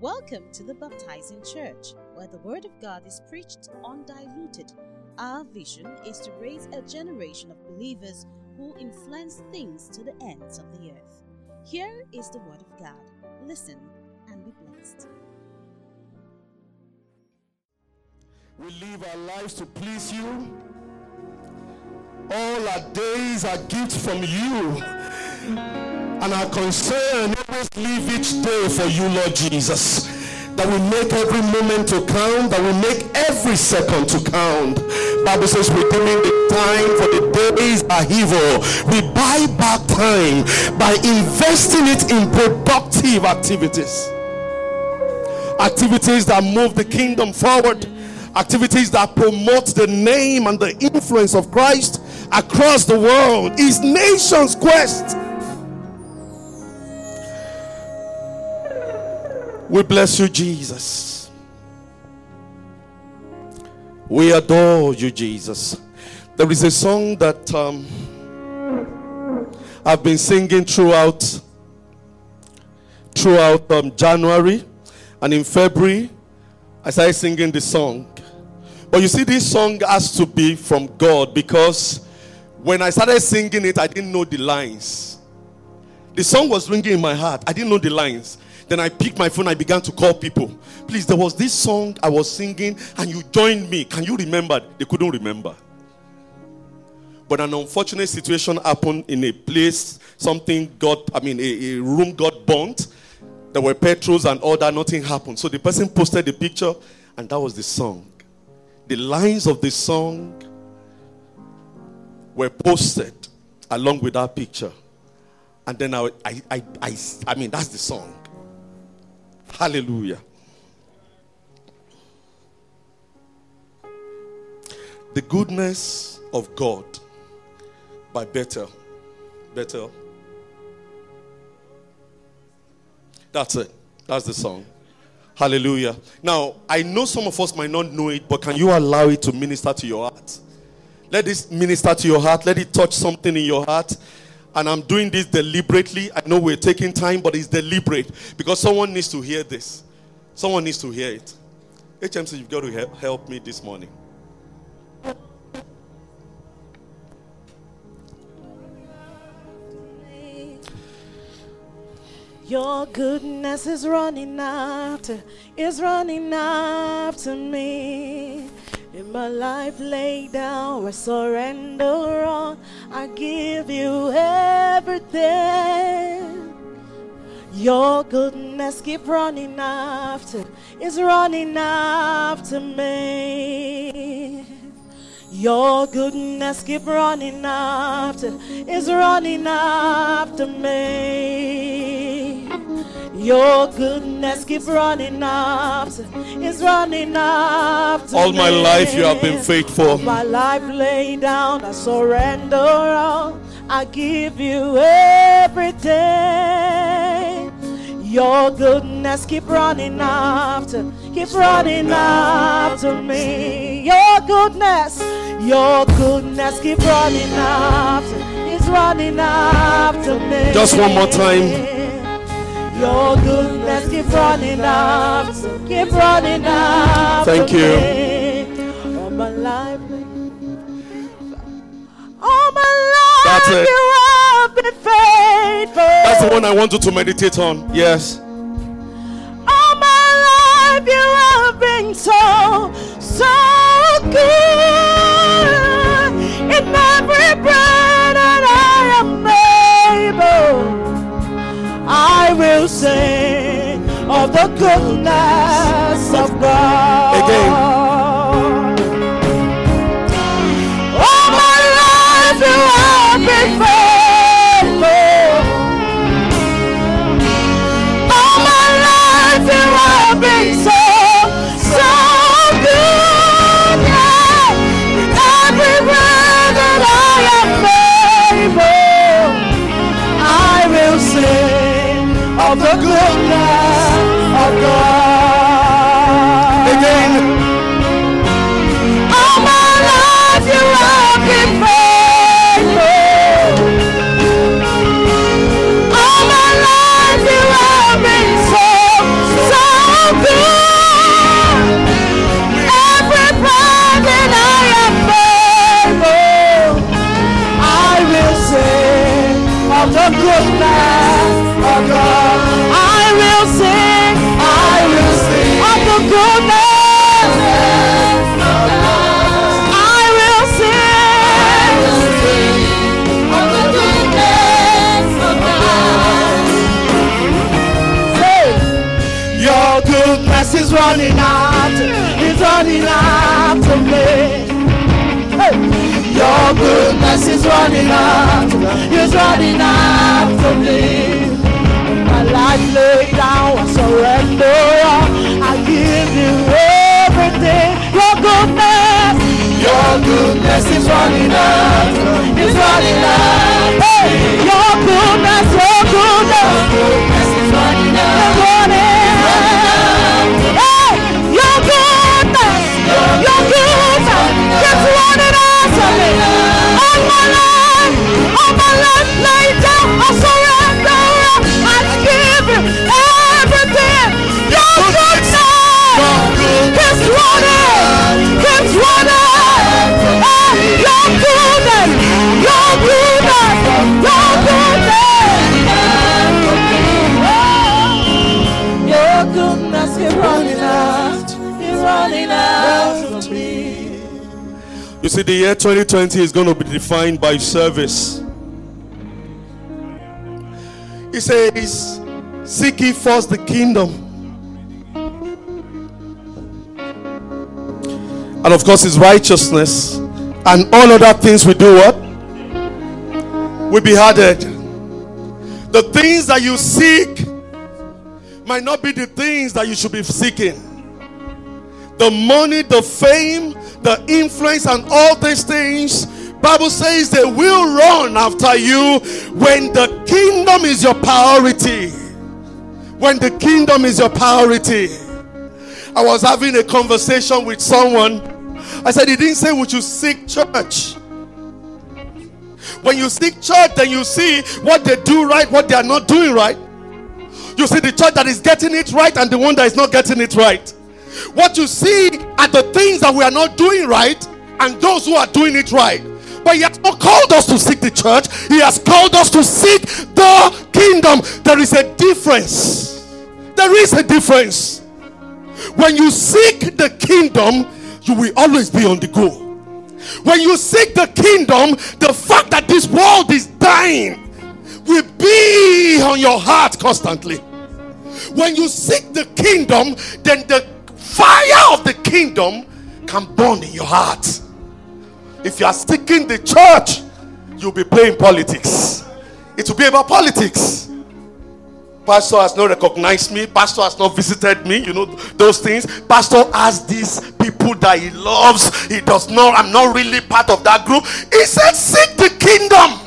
Welcome to the Baptizing Church, where the Word of God is preached undiluted. Our vision is to raise a generation of believers who influence things to the ends of the earth. Here is the Word of God. Listen and be blessed. We live our lives to please you. All our days are gifts from you. And our concern always live each day for you, Lord Jesus. That we make every moment to count, that we make every second to count. Bible says redeeming the time for the days are evil. We buy back time by investing it in productive activities. Activities that move the kingdom forward activities that promote the name and the influence of Christ across the world is nation's quest. We bless you, Jesus. We adore you, Jesus. There is a song that um, I've been singing throughout throughout um, January and in February I started singing the song. But you see, this song has to be from God because when I started singing it, I didn't know the lines. The song was ringing in my heart. I didn't know the lines. Then I picked my phone, I began to call people. Please, there was this song I was singing, and you joined me. Can you remember? They couldn't remember. But an unfortunate situation happened in a place, something got, I mean, a, a room got burnt. There were petrols and all that, nothing happened. So the person posted the picture, and that was the song the lines of the song were posted along with that picture. And then I, I, I, I, I mean, that's the song. Hallelujah. The goodness of God by Bethel. Bethel. That's it. That's the song. Hallelujah. Now, I know some of us might not know it, but can you allow it to minister to your heart? Let this minister to your heart. Let it touch something in your heart. And I'm doing this deliberately. I know we're taking time, but it's deliberate because someone needs to hear this. Someone needs to hear it. HMC, you've got to help me this morning. Your goodness is running after, is running after me. In my life laid down, I surrender all. I give you everything. Your goodness keep running after, is running after me. Your goodness keep running after, is running after me. Your goodness keep running after, is running after All my life you have been faithful. All my life laid down, I surrender all. I give you everything. Your goodness keep running after, keep running after me. Your goodness, your goodness keep running after, is running after me. Just one more time. Your goodness keep running after, keep running after Thank you. me. All my life, all my life That's it. Been faithful. That's the one I want you to meditate on. Yes. All my life you have been so, so good. In every breath that I am able, I will sing of the goodness of God. Running after, is running after me. Hey. Your goodness is running out, is running after me. My life laid down, I surrender. I give you everything. Your goodness, your goodness is running out, is running after. Hey, your goodness, your goodness, see, the year 2020 is going to be defined by service. He says, Seek ye first the kingdom. And of course, his righteousness. And all other things we do what? We be added. The things that you seek might not be the things that you should be seeking the money, the fame, the influence, and all these things. Bible says they will run after you when the kingdom is your priority. When the kingdom is your priority. I was having a conversation with someone. I said, He didn't say we should seek church. When you seek church, then you see what they do right, what they are not doing right. You see the church that is getting it right and the one that is not getting it right. What you see are the things that we are not doing right and those who are doing it right. But he has not called us to seek the church, he has called us to seek the kingdom. There is a difference. There is a difference. When you seek the kingdom, you will always be on the go. When you seek the kingdom, the fact that this world is dying will be on your heart constantly. When you seek the kingdom, then the fire of the kingdom can burn in your heart. If you are seeking the church, you'll be playing politics. It will be about politics. Pastor has not recognized me. Pastor has not visited me. You know those things. Pastor has these people that he loves. He does not. I'm not really part of that group. He said, "Seek the kingdom."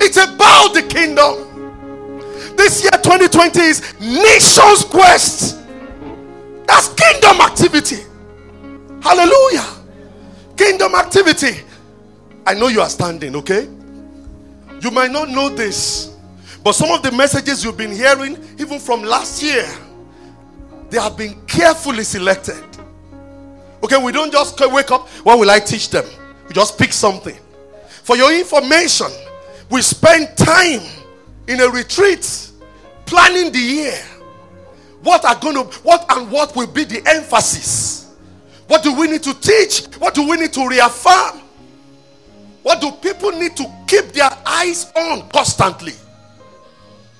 It's about the kingdom. This year, 2020, is nation's quest. That's kingdom activity. Hallelujah. Kingdom activity. I know you are standing, okay? You might not know this, but some of the messages you've been hearing, even from last year, they have been carefully selected. Okay, we don't just wake up, what will I teach them? We just pick something. For your information, we spend time in a retreat planning the year. What are going to what and what will be the emphasis? What do we need to teach? What do we need to reaffirm? What do people need to keep their eyes on constantly?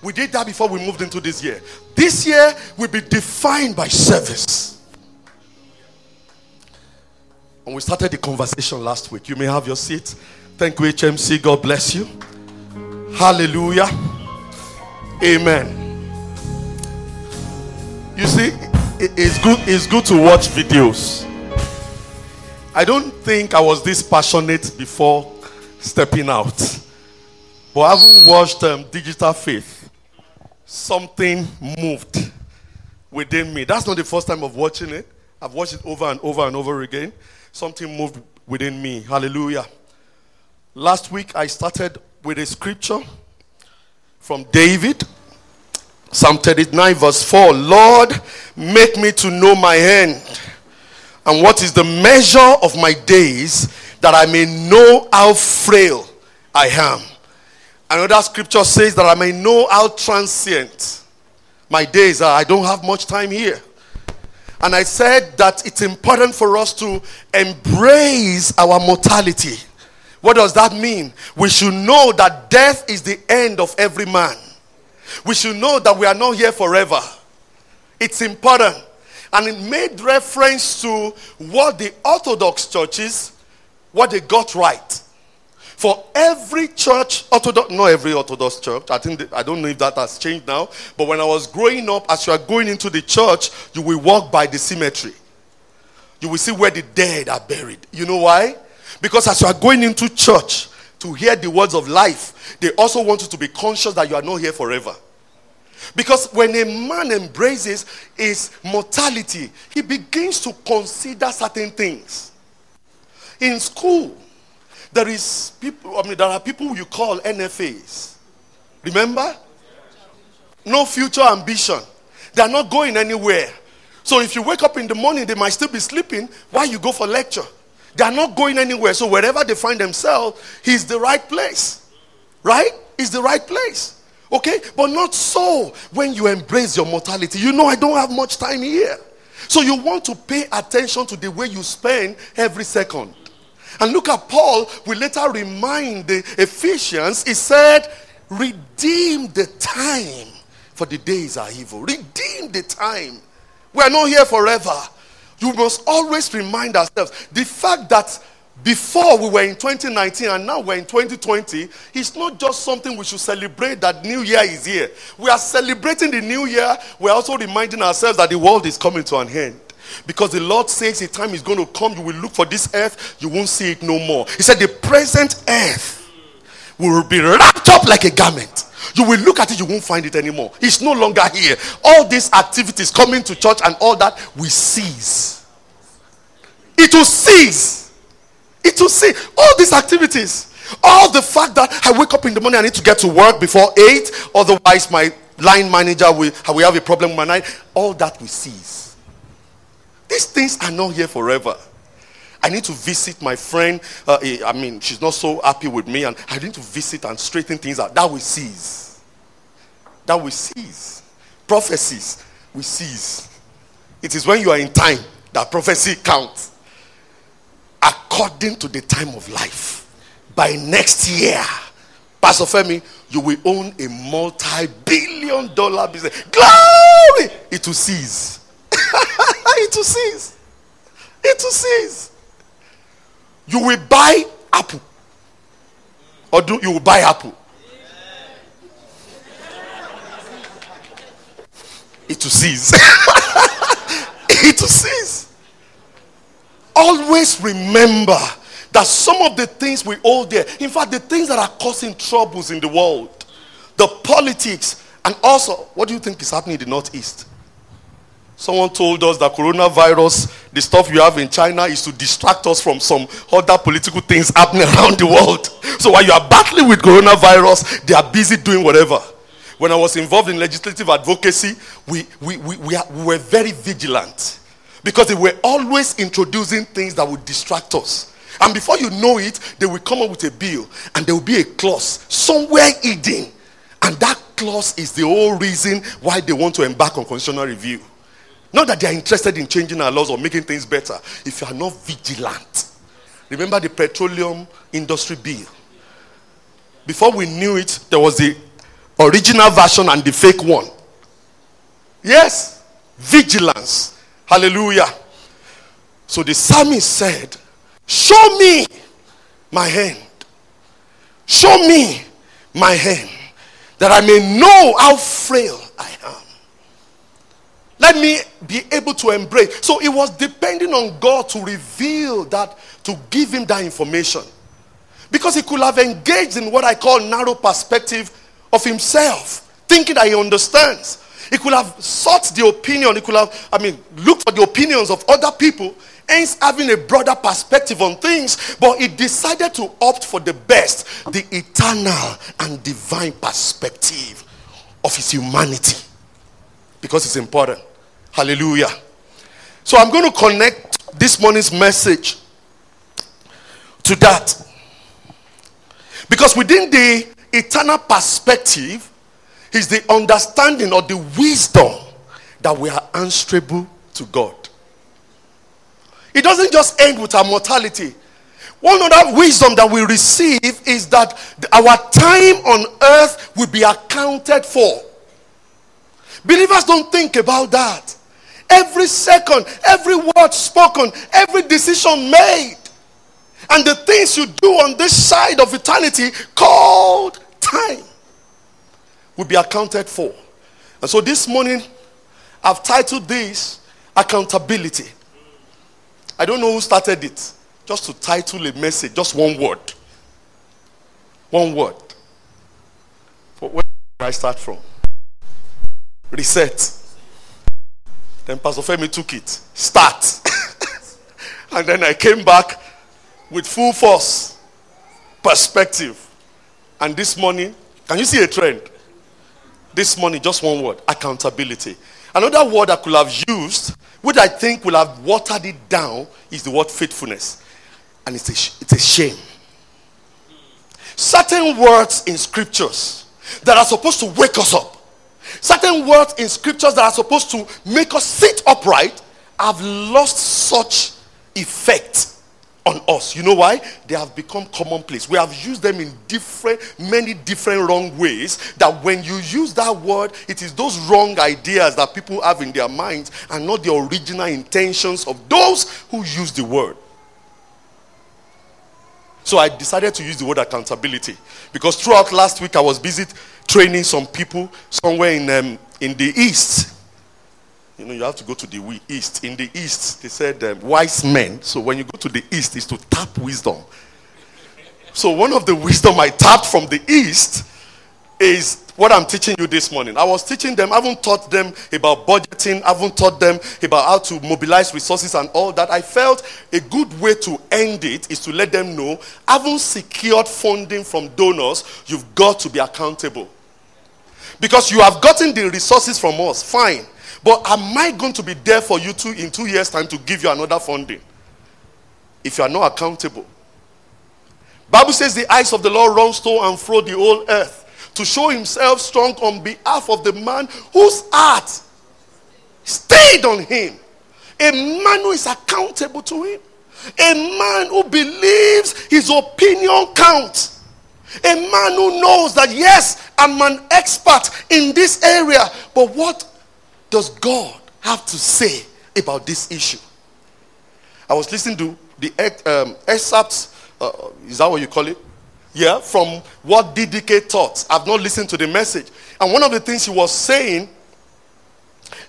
We did that before we moved into this year. This year will be defined by service. And we started the conversation last week. You may have your seat. Thank you, HMC. God bless you. Hallelujah. Amen. You see, it's good, it's good to watch videos. I don't think I was this passionate before stepping out. But I haven't watched um, Digital Faith. Something moved within me. That's not the first time of watching it. I've watched it over and over and over again. Something moved within me. Hallelujah. Last week I started with a scripture from David. Psalm 39, verse 4 Lord, make me to know my end, and what is the measure of my days, that I may know how frail I am. Another scripture says that I may know how transient my days are. I don't have much time here. And I said that it's important for us to embrace our mortality. What does that mean? We should know that death is the end of every man. We should know that we are not here forever. It's important. And it made reference to what the Orthodox churches, what they got right. For every church, Orthodox, not every Orthodox church, I think, I don't know if that has changed now, but when I was growing up, as you are going into the church, you will walk by the cemetery. You will see where the dead are buried. You know why? Because as you are going into church to hear the words of life, they also want you to be conscious that you are not here forever. Because when a man embraces his mortality, he begins to consider certain things. In school, there is people, I mean, there are people you call NFAs. Remember? No future ambition. They are not going anywhere. So if you wake up in the morning, they might still be sleeping while you go for lecture. They are not going anywhere. So wherever they find themselves, he's the right place. Right? Is the right place. Okay? But not so when you embrace your mortality. You know, I don't have much time here. So you want to pay attention to the way you spend every second. And look at Paul, we later remind the Ephesians, he said, Redeem the time, for the days are evil. Redeem the time. We are not here forever. You must always remind ourselves the fact that before we were in 2019 and now we're in 2020, it's not just something we should celebrate that New Year is here. We are celebrating the New Year. We're also reminding ourselves that the world is coming to an end. Because the Lord says a time is going to come, you will look for this earth, you won't see it no more. He said, The present earth will be wrapped up like a garment. You will look at it, you won't find it anymore. It's no longer here. All these activities, coming to church and all that, will cease. It will cease. It will cease. All these activities. All the fact that I wake up in the morning, I need to get to work before 8, otherwise, my line manager will, will have a problem with my night. All that will cease. These things are not here forever. I need to visit my friend. Uh, eh, I mean, she's not so happy with me, and I need to visit and straighten things out. That will cease. That will cease. Prophecies will cease. It is when you are in time that prophecy counts. According to the time of life. By next year, Pastor Femi, you will own a multi billion dollar business. Glory! It will cease. it will cease. It will cease. You will buy apple. Or do you will buy apple? It will cease. it will cease. Always remember that some of the things we hold there, in fact, the things that are causing troubles in the world, the politics, and also, what do you think is happening in the Northeast? Someone told us that coronavirus, the stuff you have in China, is to distract us from some other political things happening around the world. So while you are battling with coronavirus, they are busy doing whatever. When I was involved in legislative advocacy, we, we, we, we, are, we were very vigilant because they were always introducing things that would distract us. And before you know it, they will come up with a bill and there will be a clause somewhere hidden. And that clause is the whole reason why they want to embark on constitutional review. Not that they are interested in changing our laws or making things better. If you are not vigilant. Remember the petroleum industry bill. Before we knew it, there was the original version and the fake one. Yes, vigilance. Hallelujah. So the psalmist said, Show me my hand. Show me my hand that I may know how frail. Let me be able to embrace. So it was depending on God to reveal that, to give him that information. Because he could have engaged in what I call narrow perspective of himself, thinking that he understands. He could have sought the opinion, he could have, I mean, looked for the opinions of other people, hence having a broader perspective on things, but he decided to opt for the best, the eternal and divine perspective of his humanity because it's important. Hallelujah. So I'm going to connect this morning's message to that. Because within the eternal perspective is the understanding or the wisdom that we are answerable to God. It doesn't just end with our mortality. One other wisdom that we receive is that our time on earth will be accounted for. Believers don't think about that. Every second, every word spoken, every decision made, and the things you do on this side of eternity called time will be accounted for. And so this morning, I've titled this Accountability. I don't know who started it. Just to title a message, just one word. One word. But where did I start from? Reset. Then Pastor Femi took it. Start. and then I came back with full force, perspective. And this morning, can you see a trend? This morning, just one word accountability. Another word I could have used, which I think will have watered it down, is the word faithfulness. And it's a, it's a shame. Certain words in scriptures that are supposed to wake us up, certain words in scriptures that are supposed to make us sit upright, have lost such effect on us. You know why? They have become commonplace. We have used them in different, many different wrong ways. That when you use that word, it is those wrong ideas that people have in their minds and not the original intentions of those who use the word. So I decided to use the word accountability because throughout last week I was busy training some people somewhere in um, in the east you know, you have to go to the east. In the east, they said um, wise men. So when you go to the east, is to tap wisdom. So one of the wisdom I tapped from the east is what I'm teaching you this morning. I was teaching them, I haven't taught them about budgeting, I haven't taught them about how to mobilize resources and all that. I felt a good way to end it is to let them know, having secured funding from donors, you've got to be accountable. Because you have gotten the resources from us, fine. But am I going to be there for you two in two years' time to give you another funding? If you are not accountable. Bible says the eyes of the Lord run to and fro the whole earth to show himself strong on behalf of the man whose heart stayed on him. A man who is accountable to him. A man who believes his opinion counts. A man who knows that, yes, I'm an expert in this area, but what does God have to say about this issue? I was listening to the um, excerpts, uh, is that what you call it? Yeah, from what DDK taught. I've not listened to the message. And one of the things he was saying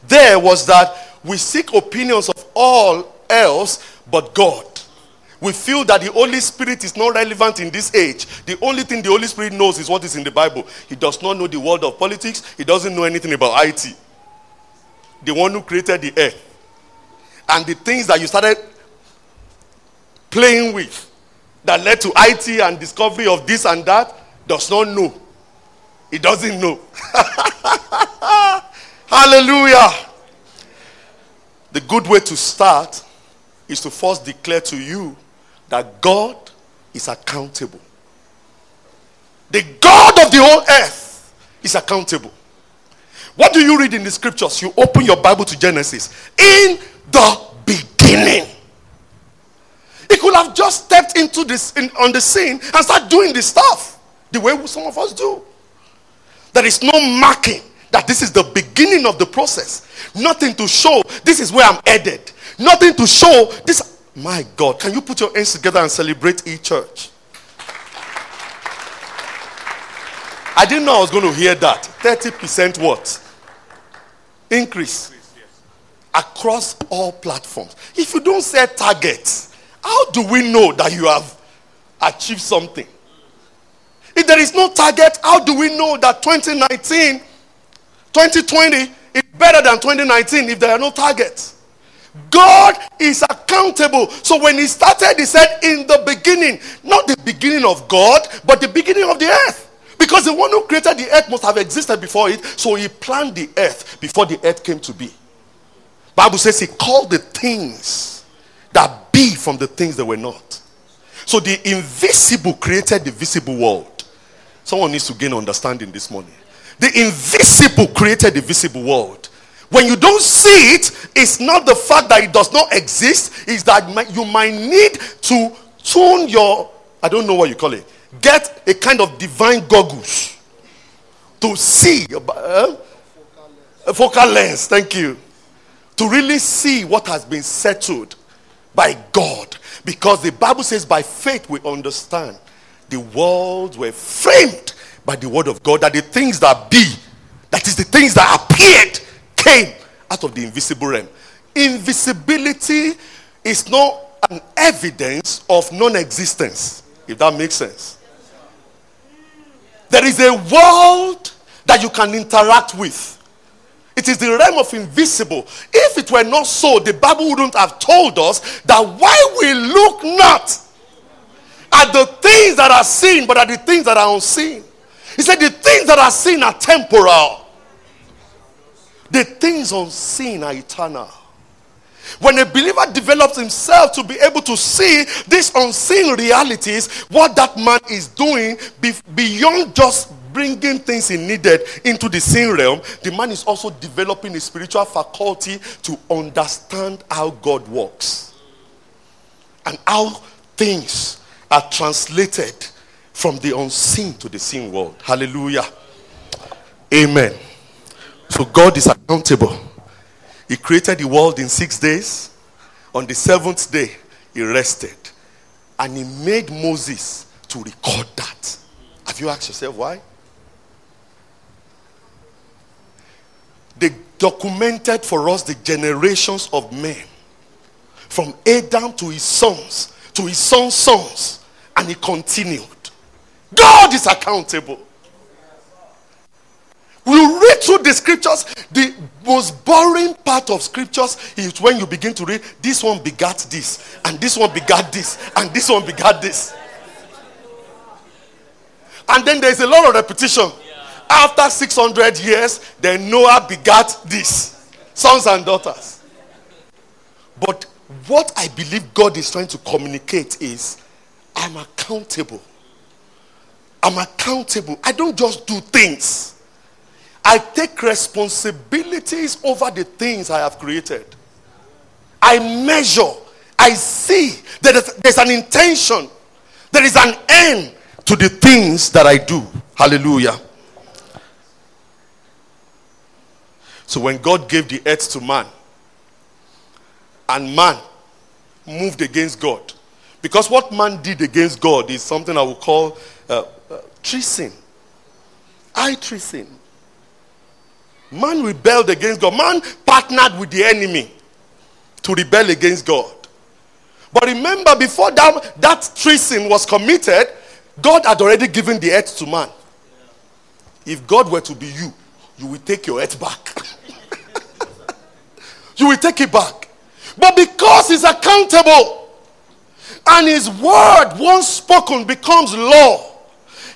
there was that we seek opinions of all else but God. We feel that the Holy Spirit is not relevant in this age. The only thing the Holy Spirit knows is what is in the Bible. He does not know the world of politics, he doesn't know anything about IT the one who created the earth. And the things that you started playing with that led to IT and discovery of this and that does not know. He doesn't know. Hallelujah. The good way to start is to first declare to you that God is accountable. The God of the whole earth is accountable. What do you read in the scriptures? You open your Bible to Genesis. In the beginning. He could have just stepped into this in, on the scene and start doing this stuff the way some of us do. There is no marking that this is the beginning of the process. Nothing to show this is where I'm headed. Nothing to show this. My God, can you put your hands together and celebrate each church? I didn't know I was going to hear that. 30% what? Increase across all platforms. If you don't set targets, how do we know that you have achieved something? If there is no target, how do we know that 2019, 2020 is better than 2019 if there are no targets? God is accountable. So when he started, he said, in the beginning, not the beginning of God, but the beginning of the earth. Because the one who created the earth must have existed before it, so he planned the earth before the earth came to be. Bible says he called the things that be from the things that were not. So the invisible created the visible world. Someone needs to gain understanding this morning. The invisible created the visible world. When you don't see it, it's not the fact that it does not exist, it's that you might need to tune your, I don't know what you call it, get a kind of divine goggles to see. Uh, a focal lens, thank you. To really see what has been settled by God. Because the Bible says, by faith we understand the worlds were framed by the word of God, that the things that be, that is the things that appeared, came out of the invisible realm. Invisibility is not an evidence of non existence, if that makes sense. There is a world that you can interact with. It is the realm of invisible. If it were not so, the Bible wouldn't have told us that why we look not at the things that are seen, but at the things that are unseen. He said, The things that are seen are temporal, the things unseen are eternal. When a believer develops himself to be able to see these unseen realities, what that man is doing beyond just bringing things he needed into the seen realm, the man is also developing a spiritual faculty to understand how God works and how things are translated from the unseen to the seen world. Hallelujah. Amen. So God is accountable. He created the world in six days. On the seventh day, he rested. And he made Moses to record that. Have you asked yourself why? they documented for us the generations of men from Adam to his sons, to his son's sons, and he continued. God is accountable. We read through the scriptures. The most boring part of scriptures is when you begin to read, this one begat this, and this one begat this, and this one begat this. And then there's a lot of repetition. After 600 years, then Noah begat this sons and daughters. But what I believe God is trying to communicate is I'm accountable. I'm accountable. I don't just do things, I take responsibilities over the things I have created. I measure, I see that there's an intention, there is an end to the things that I do. Hallelujah. So when God gave the earth to man, and man moved against God, because what man did against God is something I will call uh, uh, treason. I treason. Man rebelled against God. Man partnered with the enemy to rebel against God. But remember, before that, that treason was committed, God had already given the earth to man. If God were to be you, you will take your earth back. you will take it back. But because he's accountable and his word, once spoken, becomes law,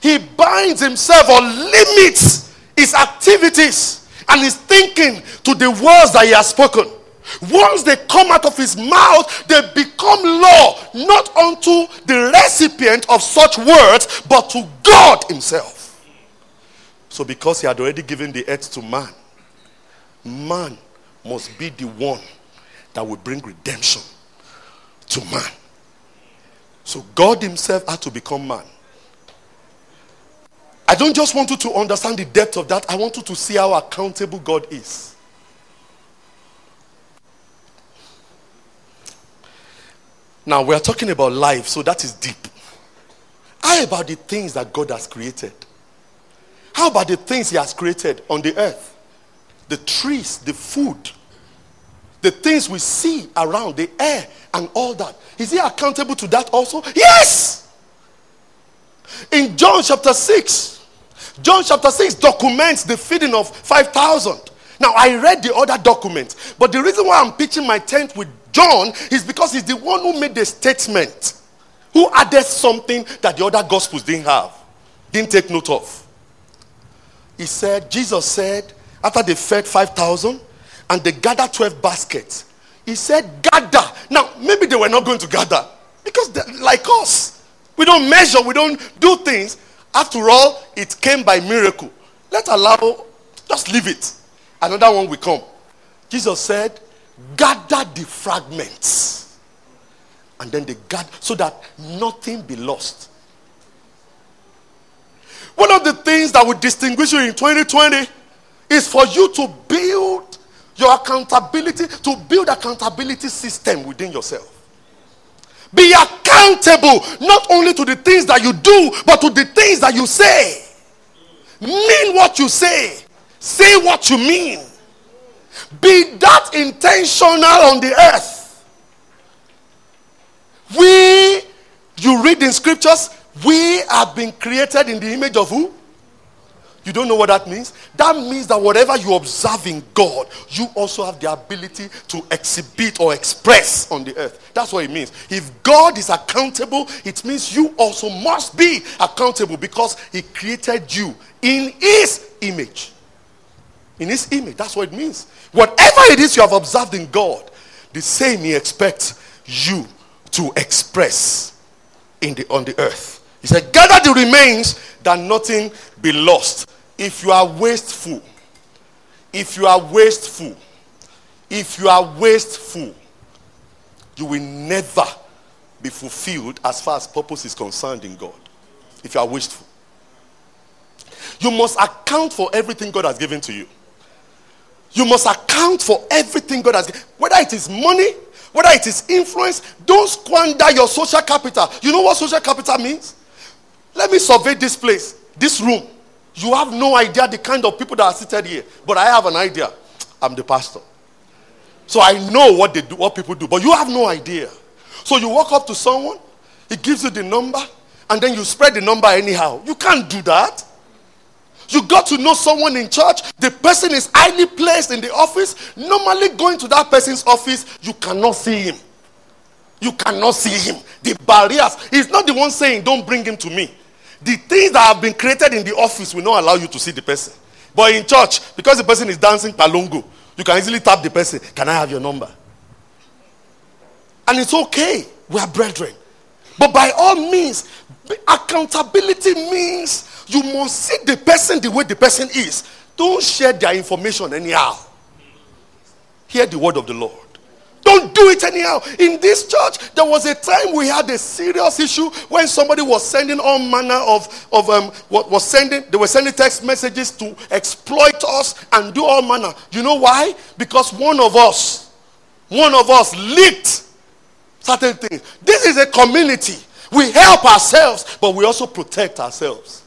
he binds himself or limits his activities and his thinking to the words that he has spoken. Once they come out of his mouth, they become law, not unto the recipient of such words, but to God himself. So, because he had already given the earth to man, man must be the one that will bring redemption to man. So, God himself had to become man. I don't just want you to understand the depth of that, I want you to see how accountable God is. Now, we are talking about life, so that is deep. How about the things that God has created? How about the things He has created on the earth? The trees, the food, the things we see around, the air, and all that. Is He accountable to that also? Yes! In John chapter 6, John chapter 6 documents the feeding of 5,000. Now, I read the other documents, but the reason why I'm pitching my tent with John is because he's the one who made the statement, who added something that the other gospels didn't have, didn't take note of he said, Jesus said, after they fed 5,000 and they gathered 12 baskets, he said, gather. Now, maybe they were not going to gather because like us, we don't measure, we don't do things. After all, it came by miracle. Let's allow, just leave it. Another one will come. Jesus said, gather the fragments. And then they gather so that nothing be lost. One of the things that will distinguish you in 2020 is for you to build your accountability, to build accountability system within yourself. Be accountable not only to the things that you do, but to the things that you say. Mean what you say. Say what you mean. Be that intentional on the earth. We, you read in scriptures, we have been created in the image of who? You don't know what that means? That means that whatever you observe in God, you also have the ability to exhibit or express on the earth. That's what it means. If God is accountable, it means you also must be accountable because He created you in His image. In His image. That's what it means. Whatever it is you have observed in God, the same He expects you to express in the, on the earth. He said, Gather the remains that nothing be lost. If you are wasteful, if you are wasteful, if you are wasteful, you will never be fulfilled as far as purpose is concerned in God. If you are wasteful, you must account for everything God has given to you. You must account for everything God has given, whether it is money, whether it is influence. Don't squander your social capital. You know what social capital means? Let me survey this place, this room. You have no idea the kind of people that are seated here, but I have an idea. I'm the pastor. So I know what they do, what people do, but you have no idea. So you walk up to someone, he gives you the number, and then you spread the number anyhow. You can't do that. You got to know someone in church. The person is highly placed in the office. Normally, going to that person's office, you cannot see him. You cannot see him. The barriers. He's not the one saying, Don't bring him to me. The things that have been created in the office will not allow you to see the person. But in church, because the person is dancing palongo, you can easily tap the person. Can I have your number? And it's okay. We are brethren. But by all means, accountability means you must see the person the way the person is. Don't share their information anyhow. Hear the word of the Lord. Don't do it anyhow. In this church, there was a time we had a serious issue when somebody was sending all manner of, of um, what was sending, they were sending text messages to exploit us and do all manner. You know why? Because one of us, one of us leaked certain things. This is a community. We help ourselves, but we also protect ourselves.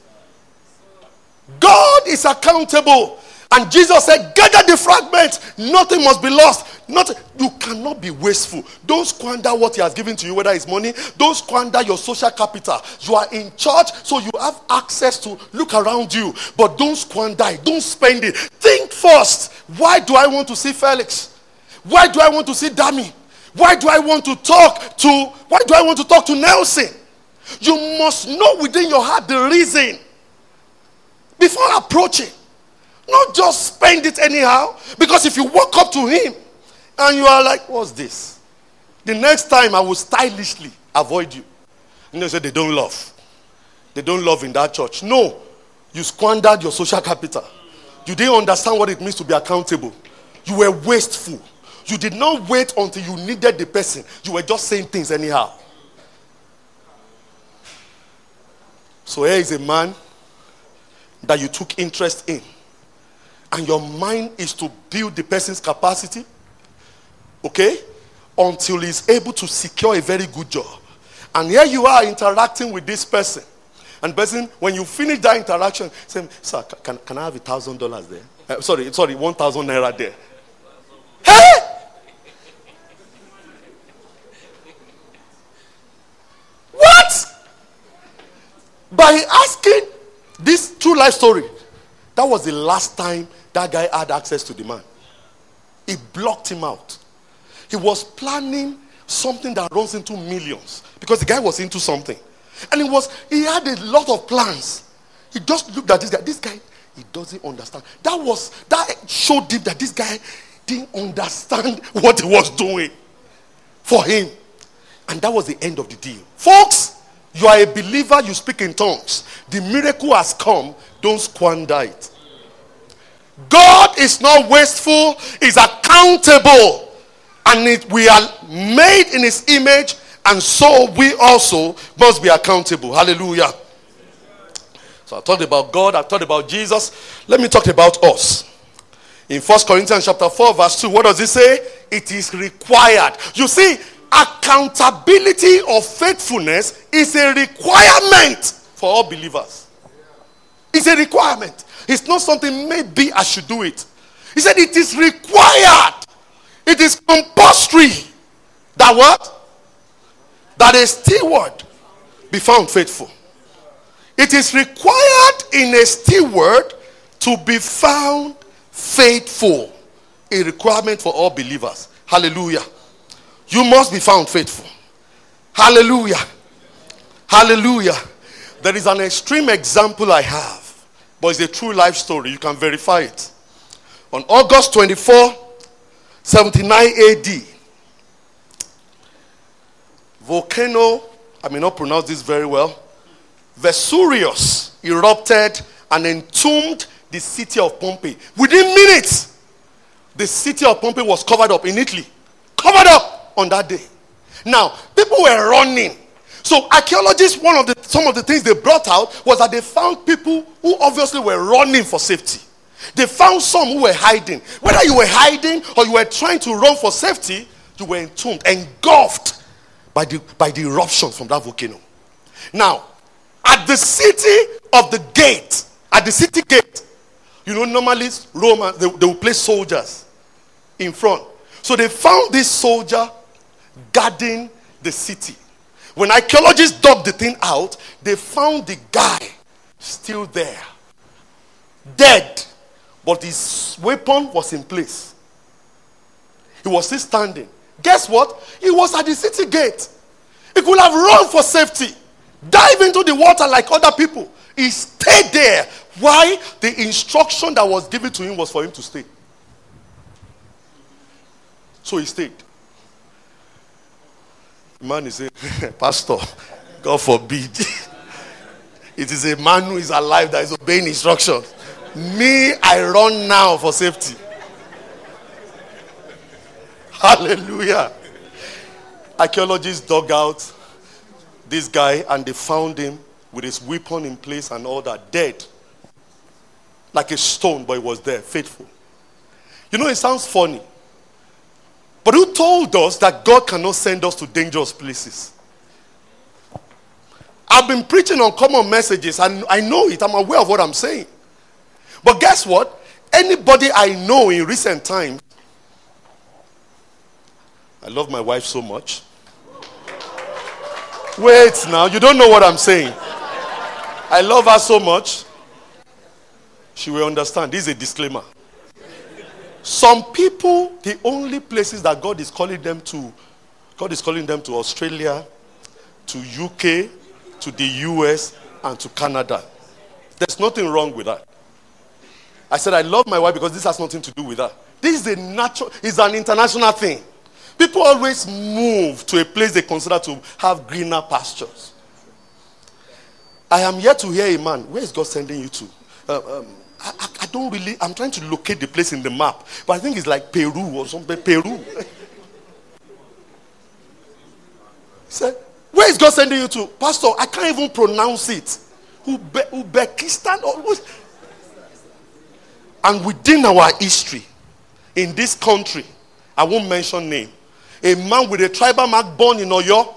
God is accountable. And Jesus said, Gather the fragments. Nothing must be lost. Not, you cannot be wasteful. Don't squander what He has given to you, whether it's money. Don't squander your social capital. You are in church, so you have access to look around you. But don't squander it. Don't spend it. Think first. Why do I want to see Felix? Why do I want to see Dami? Why do I want to talk to why do I want to talk to Nelson? You must know within your heart the reason before approaching. Not just spend it anyhow. Because if you walk up to him and you are like, what's this? The next time I will stylishly avoid you. And they say they don't love. They don't love in that church. No. You squandered your social capital. You didn't understand what it means to be accountable. You were wasteful. You did not wait until you needed the person. You were just saying things anyhow. So here is a man that you took interest in and your mind is to build the person's capacity, okay, until he's able to secure a very good job. And here you are interacting with this person. And person, when you finish that interaction, say, sir, can, can I have a thousand dollars there? Uh, sorry, sorry, one thousand naira there. Hey! What? By asking this true life story, that was the last time that guy had access to the man. He blocked him out. He was planning something that runs into millions because the guy was into something. And it was he had a lot of plans. He just looked at this guy. This guy, he doesn't understand. That was that showed him that this guy didn't understand what he was doing for him. And that was the end of the deal. Folks, You are a believer, you speak in tongues. The miracle has come, don't squander it. God is not wasteful, He's accountable. And it, we are made in His image, and so we also must be accountable. Hallelujah. So I talked about God, I talked about Jesus. Let me talk about us. In First Corinthians chapter 4, verse 2, what does it say? It is required. You see, accountability of faithfulness is a requirement for all believers. It's a requirement. It's not something maybe I should do it. He said it is required. It is compulsory. That what? That a steward be found faithful. It is required in a steward to be found faithful. A requirement for all believers. Hallelujah. You must be found faithful. Hallelujah. Hallelujah. There is an extreme example I have, but it's a true life story. You can verify it. On August 24, 79 AD, volcano, I may not pronounce this very well, Vesuvius erupted and entombed the city of Pompeii. Within minutes, the city of Pompeii was covered up in Italy. Covered up on that day. Now, people were running. So archaeologists, one of the some of the things they brought out was that they found people who obviously were running for safety. They found some who were hiding. Whether you were hiding or you were trying to run for safety, you were entombed, engulfed by the by the eruption from that volcano. Now, at the city of the gate, at the city gate, you know, normally Romans they, they will place soldiers in front. So they found this soldier guarding the city. When archaeologists dug the thing out, they found the guy still there, dead, but his weapon was in place. He was still standing. Guess what? He was at the city gate. He could have run for safety, dive into the water like other people. He stayed there. Why? The instruction that was given to him was for him to stay. So he stayed. Man is saying, Pastor, God forbid. it is a man who is alive that is obeying instructions. Me, I run now for safety. Hallelujah. Archaeologists dug out this guy and they found him with his weapon in place and all that, dead. Like a stone, but he was there, faithful. You know, it sounds funny. But who told us that God cannot send us to dangerous places? I've been preaching on common messages and I know it. I'm aware of what I'm saying. But guess what? Anybody I know in recent times, I love my wife so much. Wait now, you don't know what I'm saying. I love her so much. She will understand. This is a disclaimer. Some people, the only places that God is calling them to, God is calling them to Australia, to UK, to the US, and to Canada. There's nothing wrong with that. I said, I love my wife because this has nothing to do with that. This is a natural, it's an international thing. People always move to a place they consider to have greener pastures. I am yet to hear a man. Where is God sending you to? Uh, um, I, I, don't really, I'm trying to locate the place in the map, but I think it's like Peru or something. Peru. Say, where is God sending you to? Pastor, I can't even pronounce it. Ube, Uzbekistan. And within our history, in this country, I won't mention name, a man with a tribal mark born in Oyo,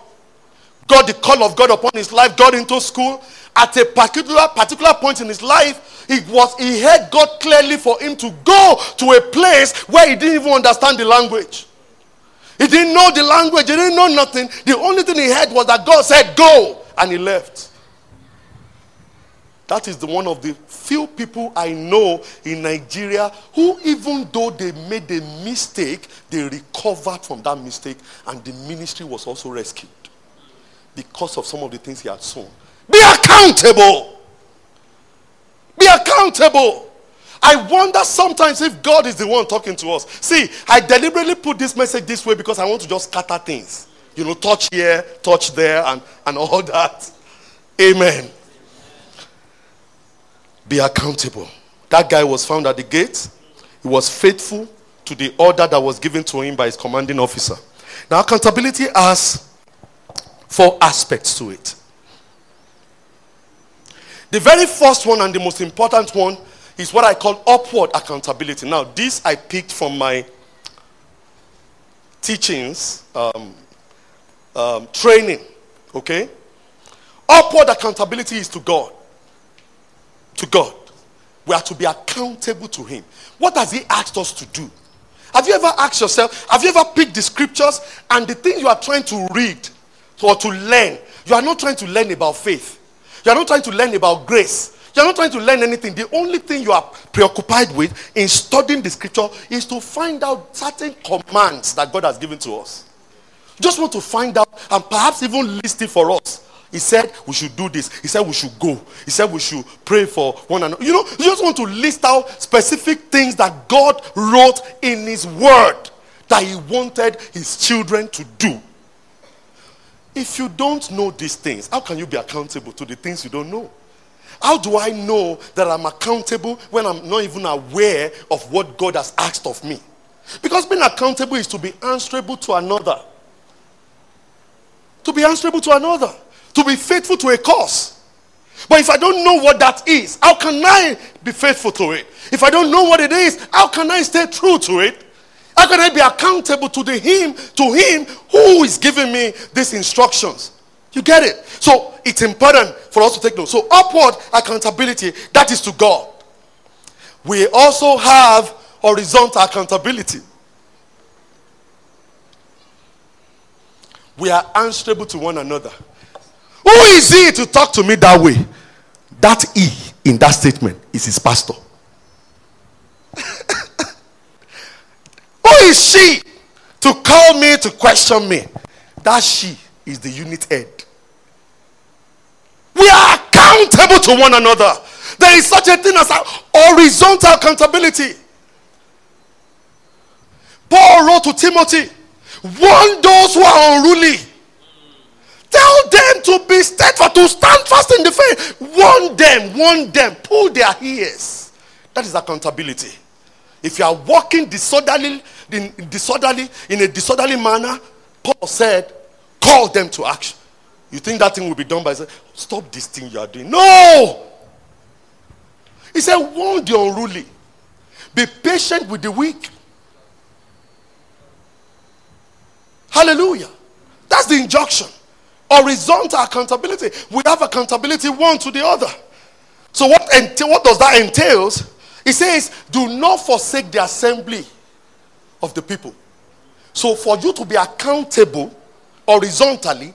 got the call of God upon his life, got into school. At a particular particular point in his life, he was he heard God clearly for him to go to a place where he didn't even understand the language. He didn't know the language, he didn't know nothing. The only thing he heard was that God said, Go, and he left. That is the one of the few people I know in Nigeria who, even though they made a mistake, they recovered from that mistake and the ministry was also rescued because of some of the things he had sown. Be accountable. Be accountable. I wonder sometimes if God is the one talking to us. See, I deliberately put this message this way because I want to just scatter things. You know, touch here, touch there, and, and all that. Amen. Be accountable. That guy was found at the gate. He was faithful to the order that was given to him by his commanding officer. Now, accountability has four aspects to it. The very first one and the most important one is what I call upward accountability. Now, this I picked from my teachings, um, um, training. Okay? Upward accountability is to God. To God. We are to be accountable to Him. What has He asked us to do? Have you ever asked yourself, have you ever picked the scriptures and the thing you are trying to read or to learn? You are not trying to learn about faith. You are not trying to learn about grace. You are not trying to learn anything. The only thing you are preoccupied with in studying the scripture is to find out certain commands that God has given to us. Just want to find out and perhaps even list it for us. He said we should do this. He said we should go. He said we should pray for one another. You know, you just want to list out specific things that God wrote in His Word that He wanted His children to do. If you don't know these things, how can you be accountable to the things you don't know? How do I know that I'm accountable when I'm not even aware of what God has asked of me? Because being accountable is to be answerable to another. To be answerable to another to be faithful to a cause. But if I don't know what that is, how can I be faithful to it? If I don't know what it is, how can I stay true to it? How can I be accountable to the him to him who is giving me these instructions? You get it? So it's important for us to take note. So upward accountability, that is to God. We also have horizontal accountability. We are answerable to one another. Who is he to talk to me that way? That he in that statement is his pastor. Is she to call me to question me? That she is the unit head. We are accountable to one another. There is such a thing as a horizontal accountability. Paul wrote to Timothy, warn those who are unruly Tell them to be steadfast, to stand fast in the faith. Warn them, warn them, pull their ears. That is accountability. If you are walking disorderly, in, disorderly, in a disorderly manner, Paul said, call them to action. You think that thing will be done by saying, stop this thing you are doing? No! He said, warn the unruly. Be patient with the weak. Hallelujah. That's the injunction. Horizontal accountability. We have accountability one to the other. So what, entail, what does that entails? It says, do not forsake the assembly of the people. So for you to be accountable horizontally,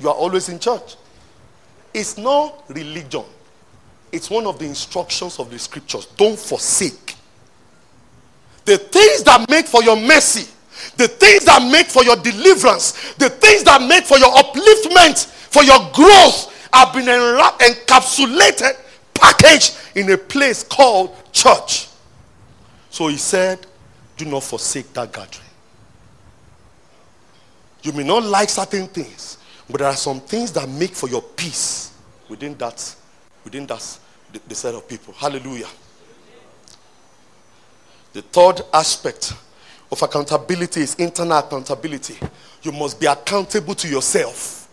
you are always in church. It's not religion. It's one of the instructions of the scriptures. Don't forsake. The things that make for your mercy the things that make for your deliverance, the things that make for your upliftment, for your growth, have been encapsulated, packaged in a place called church. So he said, Do not forsake that gathering. You may not like certain things, but there are some things that make for your peace within that, within that the, the set of people. Hallelujah. The third aspect of accountability is internal accountability. You must be accountable to yourself.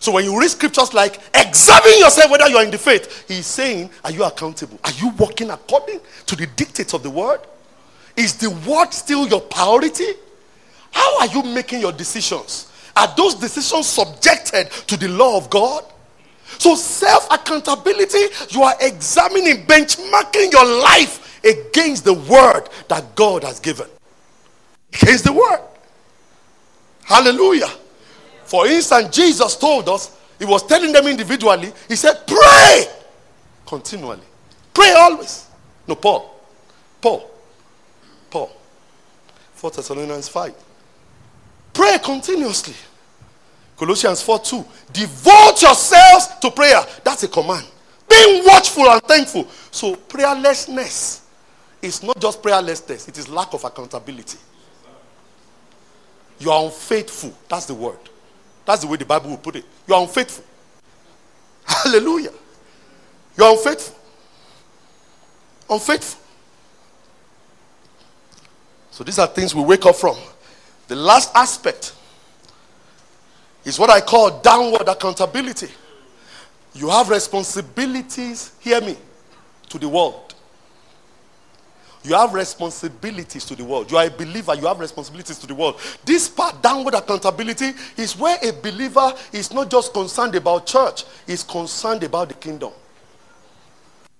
So when you read scriptures like examine yourself whether you are in the faith, he's saying, Are you accountable? Are you walking according to the dictates of the word? Is the word still your priority? How are you making your decisions? Are those decisions subjected to the law of God? So, self accountability, you are examining, benchmarking your life against the word that God has given. Against the word. Hallelujah. For instance, Jesus told us, he was telling them individually, he said, pray continually. Pray always. No, Paul. Paul. Paul. 4 Thessalonians 5. Pray continuously. Colossians 4 2. Devote yourselves to prayer. That's a command. Being watchful and thankful. So, prayerlessness is not just prayerlessness, it is lack of accountability. You are unfaithful. That's the word. That's the way the Bible will put it. You are unfaithful. Hallelujah. You're unfaithful. Unfaithful. So these are things we wake up from. The last aspect is what I call downward accountability. You have responsibilities, hear me, to the world. You have responsibilities to the world. You are a believer, you have responsibilities to the world. This part, downward accountability, is where a believer is not just concerned about church, he's concerned about the kingdom.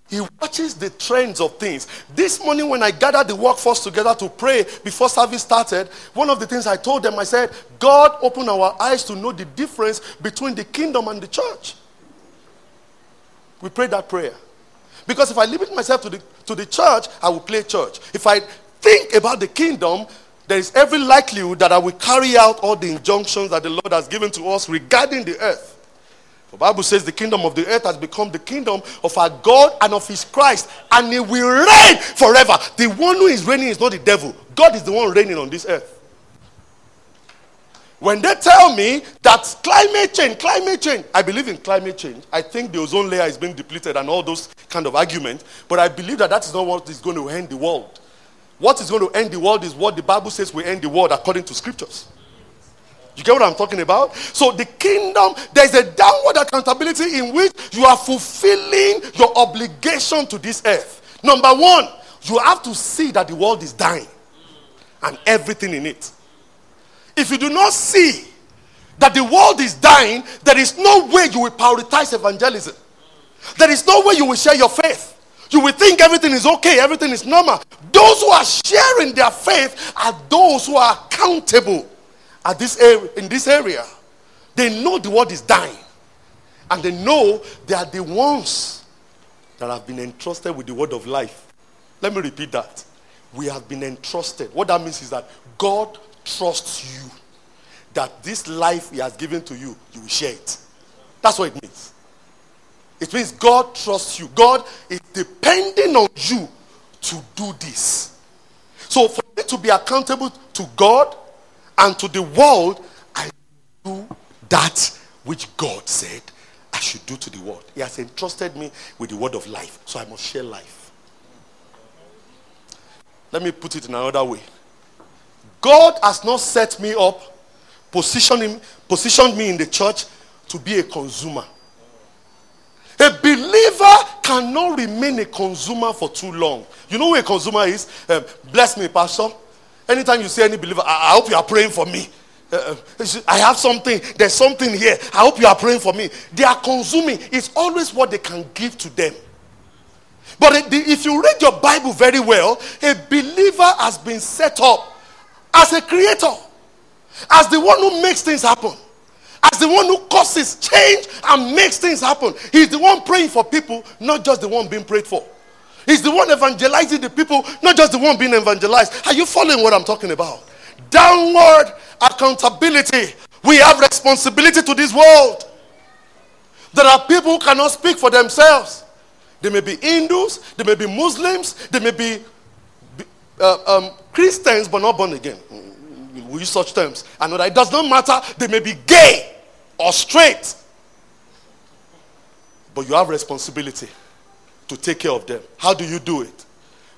He watches the trends of things. This morning, when I gathered the workforce together to pray before service started, one of the things I told them, I said, God opened our eyes to know the difference between the kingdom and the church. We prayed that prayer. Because if I limit myself to the, to the church, I will play church. If I think about the kingdom, there is every likelihood that I will carry out all the injunctions that the Lord has given to us regarding the earth. The Bible says the kingdom of the earth has become the kingdom of our God and of his Christ, and he will reign forever. The one who is reigning is not the devil, God is the one reigning on this earth. When they tell me that climate change, climate change, I believe in climate change. I think the ozone layer is being depleted and all those kind of arguments, but I believe that that is not what is going to end the world. What is going to end the world is what the Bible says will end the world according to scriptures. You get what I'm talking about? So the kingdom, there's a downward accountability in which you are fulfilling your obligation to this earth. Number one, you have to see that the world is dying and everything in it. If you do not see that the world is dying, there is no way you will prioritize evangelism. There is no way you will share your faith. You will think everything is okay, everything is normal. Those who are sharing their faith are those who are accountable at this area, in this area. They know the world is dying. And they know they are the ones that have been entrusted with the word of life. Let me repeat that. We have been entrusted. What that means is that God trusts you. That this life He has given to you, you will share it. That's what it means. It means God trusts you. God is depending on you to do this. So for me to be accountable to God and to the world, I do that which God said I should do to the world. He has entrusted me with the word of life, so I must share life. Let me put it in another way. God has not set me up, positioned, positioned me in the church to be a consumer. A believer cannot remain a consumer for too long. You know who a consumer is? Um, bless me, Pastor. Anytime you see any believer, I, I hope you are praying for me. Uh, uh I have something, there's something here. I hope you are praying for me. They are consuming. It's always what they can give to them. But if you read your Bible very well, a believer has been set up as a creator, as the one who makes things happen, as the one who causes change and makes things happen. He's the one praying for people, not just the one being prayed for. He's the one evangelizing the people, not just the one being evangelized. Are you following what I'm talking about? Downward accountability. We have responsibility to this world. There are people who cannot speak for themselves. They may be Hindus, they may be Muslims, they may be uh, um, Christians but not born again. We use such terms. And it does not matter. They may be gay or straight. But you have responsibility to take care of them. How do you do it?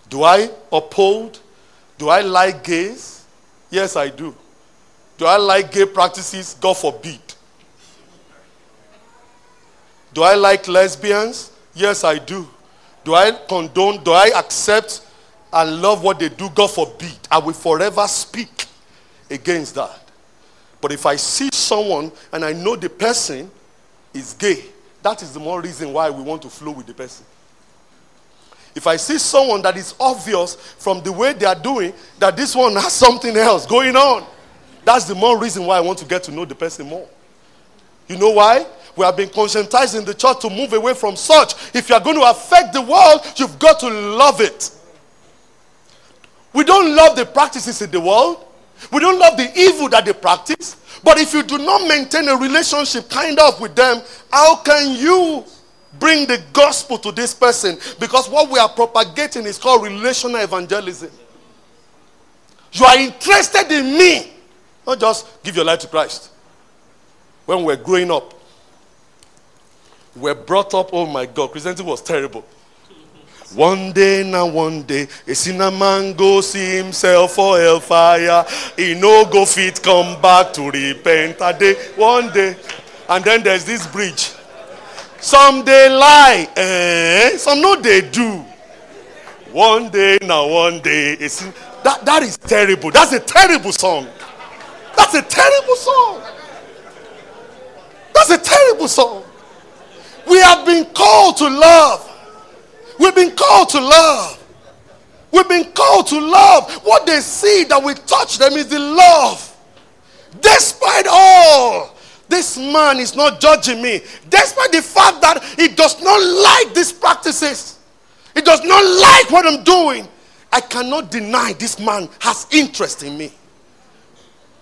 Do I uphold? Do I like gays? Yes, I do. Do I like gay practices? God forbid. Do I like lesbians? Yes, I do. Do I condone? Do I accept and love what they do? God forbid. I will forever speak against that. But if I see someone and I know the person is gay, that is the more reason why we want to flow with the person. If I see someone that is obvious from the way they are doing that this one has something else going on, that's the more reason why I want to get to know the person more. You know why? We have been conscientized in the church to move away from such. If you are going to affect the world, you've got to love it. We don't love the practices in the world. We don't love the evil that they practice. But if you do not maintain a relationship kind of with them, how can you bring the gospel to this person because what we are propagating is called relational evangelism. You are interested in me, not just give your life to Christ. When we're growing up, we're brought up, oh my God, Christianity was terrible. One day now, one day, a sinner man go see himself for hellfire. He no go fit come back to repent a day, one day. And then there's this bridge. Some they lie, eh? Some no they do. One day now, one day, sin- that, that is terrible. That's a terrible song. That's a terrible song. That's a terrible song. We have been called to love. We've been called to love. We've been called to love. What they see that we touch them is the love. Despite all, this man is not judging me. Despite the fact that he does not like these practices, he does not like what I'm doing. I cannot deny this man has interest in me.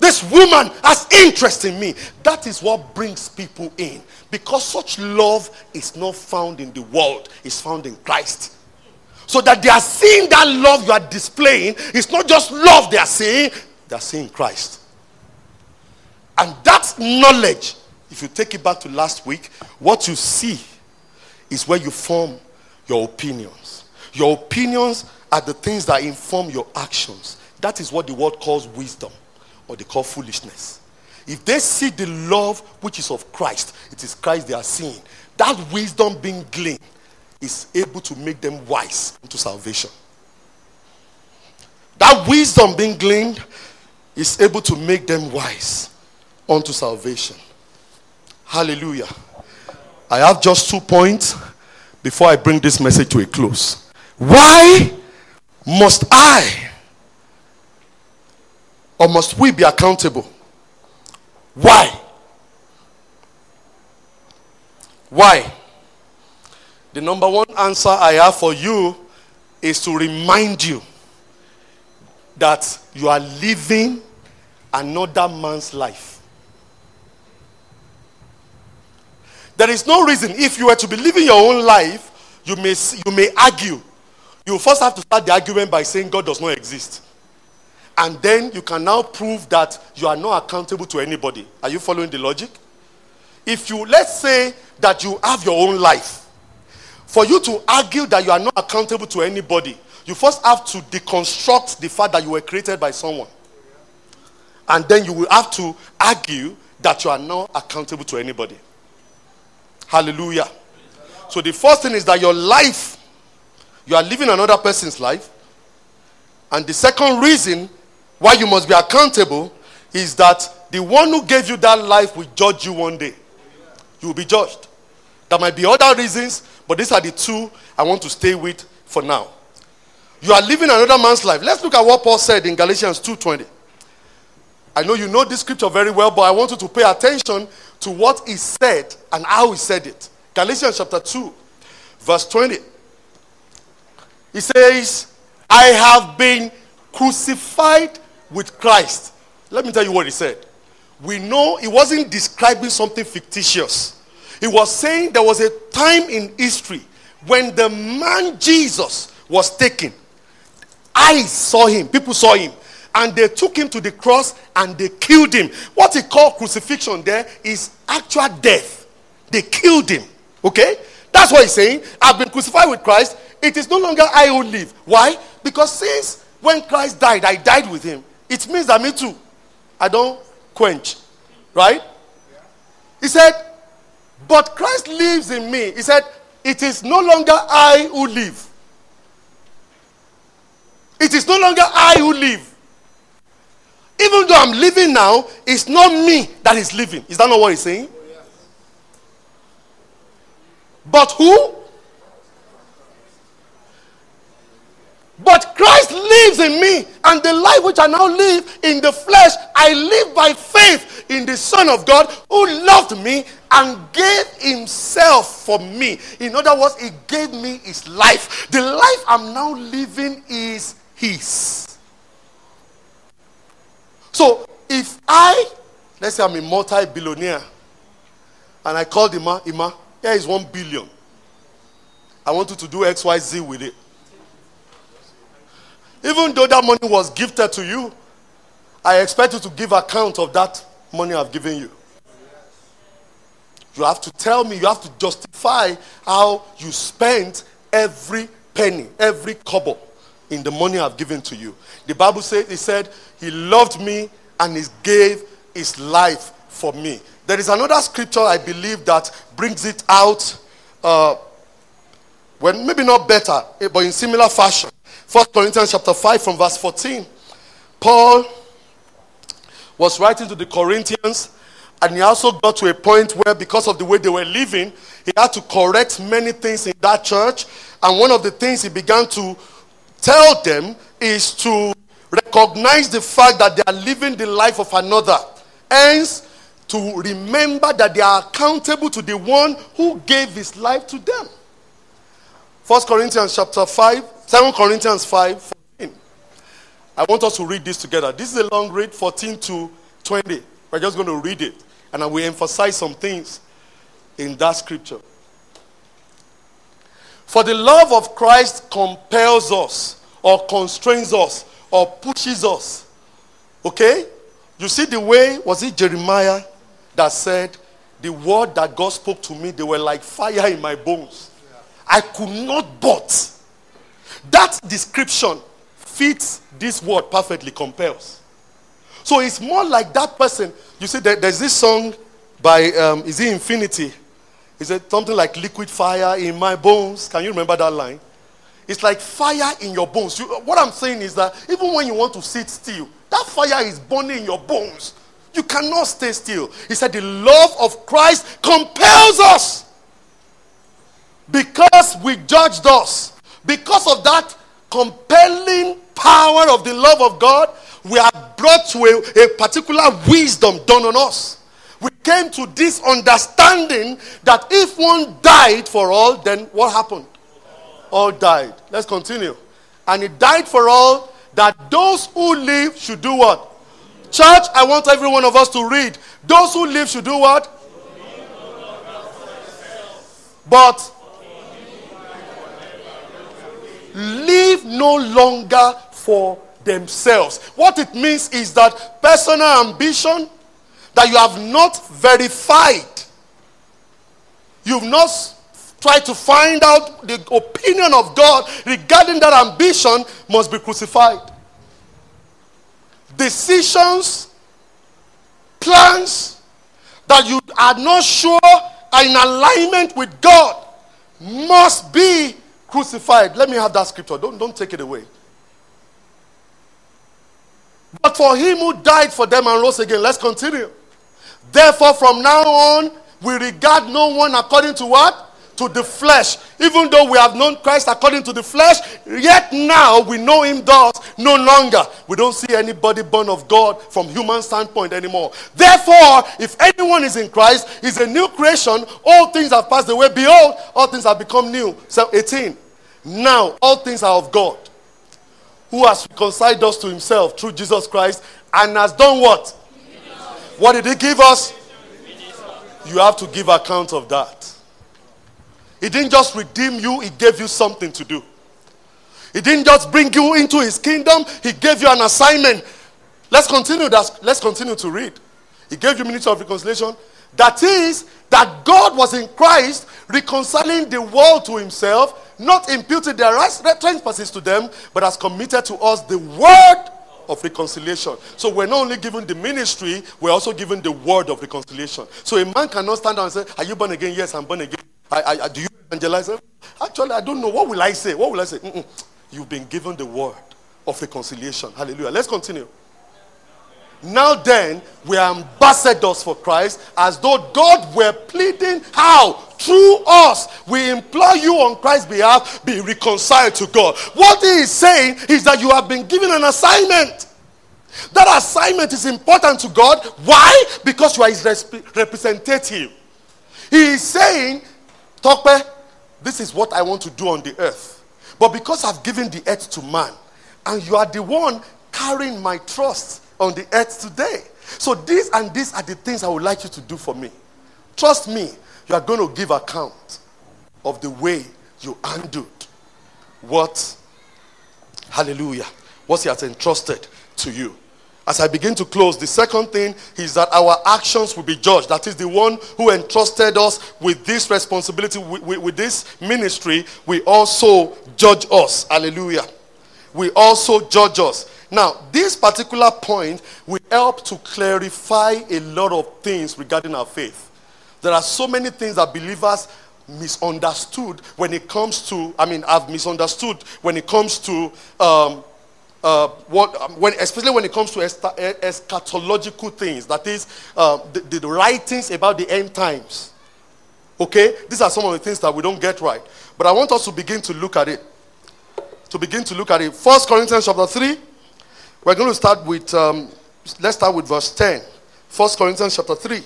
This woman has interest in me. That is what brings people in. Because such love is not found in the world, it's found in Christ. So that they are seeing that love you are displaying, it's not just love they are seeing, they are seeing Christ. And that knowledge, if you take it back to last week, what you see is where you form your opinions. Your opinions are the things that inform your actions. That is what the world calls wisdom or they call foolishness. If they see the love which is of Christ, it is Christ they are seeing. That wisdom being gleaned is able to make them wise into salvation. That wisdom being gleaned is able to make them wise unto salvation. Hallelujah. I have just two points before I bring this message to a close. Why must I or must we be accountable? Why? Why? The number one answer I have for you is to remind you that you are living another man's life. There is no reason if you were to be living your own life, you may you may argue. You first have to start the argument by saying God does not exist. And then you can now prove that you are not accountable to anybody. Are you following the logic? If you let's say that you have your own life, for you to argue that you are not accountable to anybody, you first have to deconstruct the fact that you were created by someone. And then you will have to argue that you are not accountable to anybody. Hallelujah. So the first thing is that your life, you are living another person's life. And the second reason why you must be accountable is that the one who gave you that life will judge you one day. You will be judged. There might be other reasons, but these are the two I want to stay with for now. You are living another man's life. Let's look at what Paul said in Galatians 2:20. I know you know this scripture very well, but I want you to pay attention to what he said and how he said it. Galatians chapter 2, verse 20. He says, I have been crucified with Christ. Let me tell you what he said. We know he wasn't describing something fictitious. He was saying there was a time in history when the man Jesus was taken. I saw him, people saw him, and they took him to the cross and they killed him. What he called crucifixion there is actual death. They killed him. Okay? That's what he's saying. I've been crucified with Christ. It is no longer I who live. Why? Because since when Christ died, I died with him. It means that me too. I don't quench. Right? He said, But Christ lives in me. He said, It is no longer I who live. It is no longer I who live. Even though I'm living now, it's not me that is living. Is that not what he's saying? But who? But Christ lives in me, and the life which I now live in the flesh, I live by faith in the Son of God who loved me and gave himself for me. In other words, he gave me his life. The life I'm now living is his. So if I, let's say I'm a multi billionaire, and I called Ima, Ima, here is one billion. I want you to do XYZ with it. Even though that money was gifted to you, I expect you to give account of that money I've given you. You have to tell me, you have to justify how you spent every penny, every kobo in the money I've given to you. The Bible said, He said, He loved me and He gave His life for me. There is another scripture I believe that brings it out, uh, well, maybe not better, eh, but in similar fashion. First Corinthians chapter 5 from verse 14. Paul was writing to the Corinthians, and he also got to a point where, because of the way they were living, he had to correct many things in that church. And one of the things he began to tell them is to recognize the fact that they are living the life of another. Hence, to remember that they are accountable to the one who gave his life to them. First Corinthians chapter 5, 2 Corinthians 5, 14. I want us to read this together. This is a long read, 14 to 20. We're just going to read it. And I will emphasize some things in that scripture. For the love of Christ compels us, or constrains us, or pushes us. Okay? You see the way, was it Jeremiah that said, The word that God spoke to me, they were like fire in my bones. I could not but. That description fits this word perfectly, compels. So it's more like that person. You see, there's this song by, um, is it Infinity? Is it something like liquid fire in my bones? Can you remember that line? It's like fire in your bones. You, what I'm saying is that even when you want to sit still, that fire is burning in your bones. You cannot stay still. He said, The love of Christ compels us because we judged us. Because of that compelling power of the love of God, we are brought to a, a particular wisdom done on us. We came to this understanding that if one died for all, then what happened? All died. Let's continue. And he died for all that those who live should do what? Church, I want every one of us to read. Those who live should do what? But live no longer for themselves. What it means is that personal ambition that you have not verified, you've not tried to find out the opinion of God regarding that ambition, must be crucified. Decisions, plans that you are not sure are in alignment with God must be crucified. Let me have that scripture. Don't, don't take it away. But for him who died for them and rose again, let's continue. Therefore, from now on, we regard no one according to what? To the flesh. Even though we have known Christ according to the flesh, yet now we know him thus no longer. We don't see anybody born of God from human standpoint anymore. Therefore, if anyone is in Christ, is a new creation. All things have passed away. Behold, all things have become new. So 18. Now all things are of God who has reconciled us to himself through Jesus Christ and has done what? What did he give us? You have to give account of that. He didn't just redeem you, he gave you something to do. He didn't just bring you into his kingdom, he gave you an assignment. Let's continue that. Let's continue to read. He gave you ministry of reconciliation. That is, that God was in Christ reconciling the world to himself not imputing their trespasses to them, but has committed to us the word of reconciliation. So we're not only given the ministry, we're also given the word of reconciliation. So a man cannot stand and say, Are you born again? Yes, I'm born again. I, I, do you evangelize? Actually, I don't know. What will I say? What will I say? Mm-mm. You've been given the word of reconciliation. Hallelujah. Let's continue. Now then, we are ambassadors for Christ as though God were pleading how? Through us. We implore you on Christ's behalf, be reconciled to God. What he is saying is that you have been given an assignment. That assignment is important to God. Why? Because you are his representative. He is saying, Tope, this is what I want to do on the earth. But because I've given the earth to man, and you are the one carrying my trust on the earth today. So, these and these are the things I would like you to do for me. Trust me, you are going to give account of the way you handled what, hallelujah, what He has entrusted to you. as I begin to close, the second thing is that our actions will be judged. That is the one who entrusted us with this responsibility, with, with, with this ministry, we also judge us. Hallelujah. We also judge us. Now, this particular point will help to clarify a lot of things regarding our faith. There are so many things that believers misunderstood when it comes to, I mean, I've misunderstood when it comes to um, uh, what, um, when, especially when it comes to eschatological things, that is, uh, the, the writings about the end times. Okay? These are some of the things that we don't get right. But I want us to begin to look at it. To begin to look at it. First Corinthians chapter 3. We're going to start with, um, let's start with verse 10. First Corinthians chapter 3.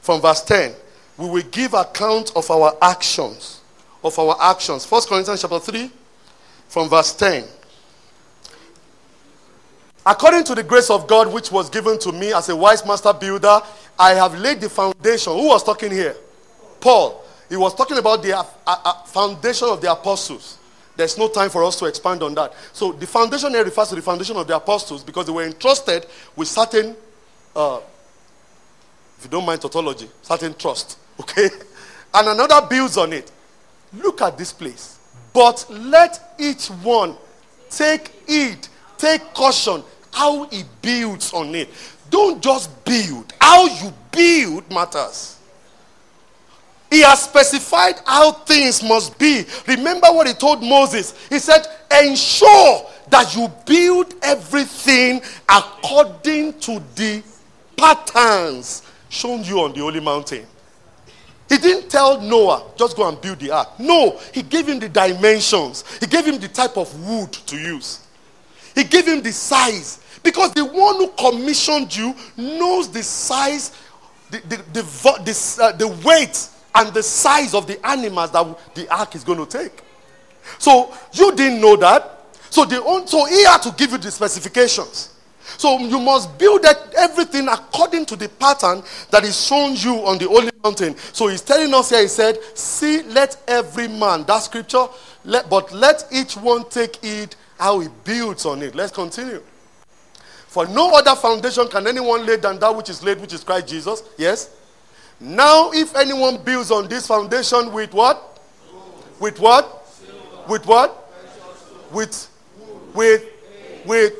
From verse 10. We will give account of our actions. Of our actions. First Corinthians chapter 3. From verse 10. According to the grace of God which was given to me as a wise master builder, I have laid the foundation. Who was talking here? Paul. He was talking about the uh, uh, foundation of the apostles. There's no time for us to expand on that. So the foundation here refers to the foundation of the apostles because they were entrusted with certain, uh, if you don't mind tautology, certain trust. Okay? And another builds on it. Look at this place. But let each one take heed, take caution how he builds on it. Don't just build, how you build matters. He has specified how things must be. Remember what he told Moses? He said, Ensure that you build everything according to the patterns shown you on the holy mountain. He didn't tell Noah, just go and build the ark. No, he gave him the dimensions, he gave him the type of wood to use, he gave him the size, because the one who commissioned you knows the size, the, the, the, the, uh, the weight, and the size of the animals that the ark is going to take. So you didn't know that. So, the, so he had to give you the specifications. So you must build everything according to the pattern that is shown you on the holy mountain. So he's telling us here, he said, See, let every man, that scripture, let, but let each one take it how he builds on it. Let's continue. For no other foundation can anyone lay than that which is laid, which is Christ Jesus. Yes? Now, if anyone builds on this foundation with what? With what? With what? With, with, with.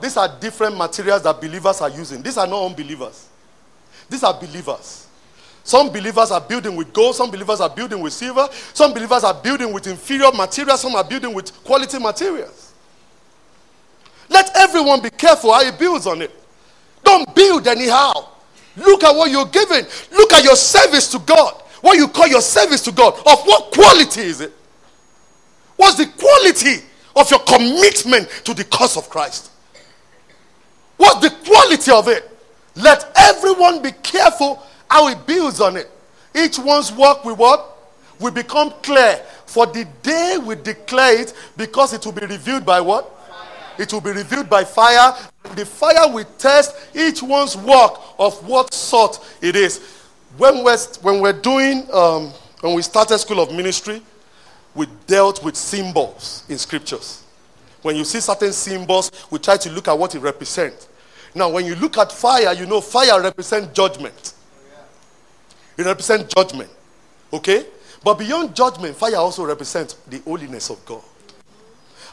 These are different materials that believers are using. These are not unbelievers. These are believers. Some believers are building with gold, some believers are building with silver, some believers are building with inferior materials, some are building with quality materials. Let everyone be careful how he builds on it. Don't build anyhow. Look at what you're giving. Look at your service to God. What you call your service to God. Of what quality is it? What's the quality of your commitment to the cause of Christ? What's the quality of it? Let everyone be careful how he builds on it. Each one's work will what? Will become clear. For the day we declare it, because it will be revealed by what? It will be revealed by fire. The fire will test each one's work of what sort it is. When we're, when we're doing, um, when we started School of Ministry, we dealt with symbols in scriptures. When you see certain symbols, we try to look at what it represents. Now, when you look at fire, you know fire represents judgment. It represents judgment. Okay? But beyond judgment, fire also represents the holiness of God.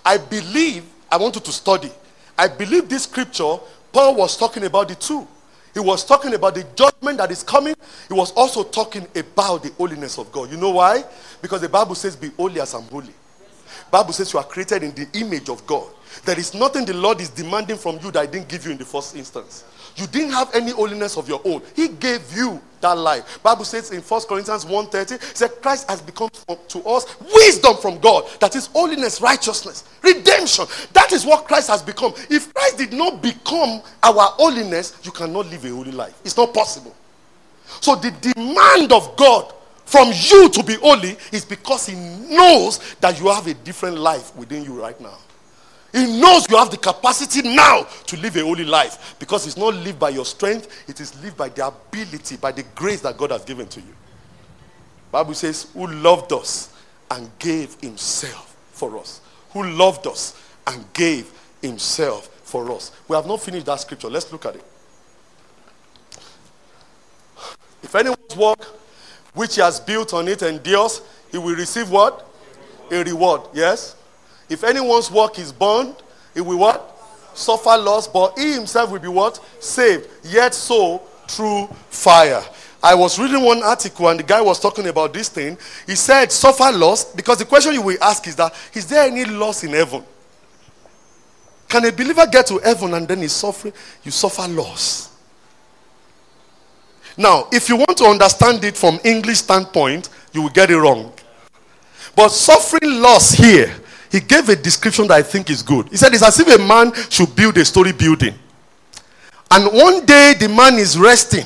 I believe I want you to study. I believe this scripture, Paul was talking about the two. He was talking about the judgment that is coming. He was also talking about the holiness of God. You know why? Because the Bible says, Be holy as I'm holy. Bible says you are created in the image of God. There is nothing the Lord is demanding from you that I didn't give you in the first instance. You didn't have any holiness of your own. He gave you that life. Bible says in 1 Corinthians 1.30, said Christ has become to us wisdom from God. That is holiness, righteousness, redemption. That is what Christ has become. If Christ did not become our holiness, you cannot live a holy life. It's not possible. So the demand of God from you to be holy is because he knows that you have a different life within you right now. He knows you have the capacity now to live a holy life because it's not lived by your strength, it is lived by the ability, by the grace that God has given to you. Bible says, who loved us and gave himself for us. Who loved us and gave himself for us. We have not finished that scripture. Let's look at it. If anyone's work which he has built on it endures, he will receive what? A reward. Yes? If anyone's work is burned, he will what? Suffer loss, but he himself will be what? Saved. Yet so through fire. I was reading one article and the guy was talking about this thing. He said, suffer loss, because the question you will ask is that, is there any loss in heaven? Can a believer get to heaven and then he's suffering? You suffer loss. Now, if you want to understand it from English standpoint, you will get it wrong. But suffering loss here, he gave a description that I think is good. He said it's as if a man should build a story building. And one day the man is resting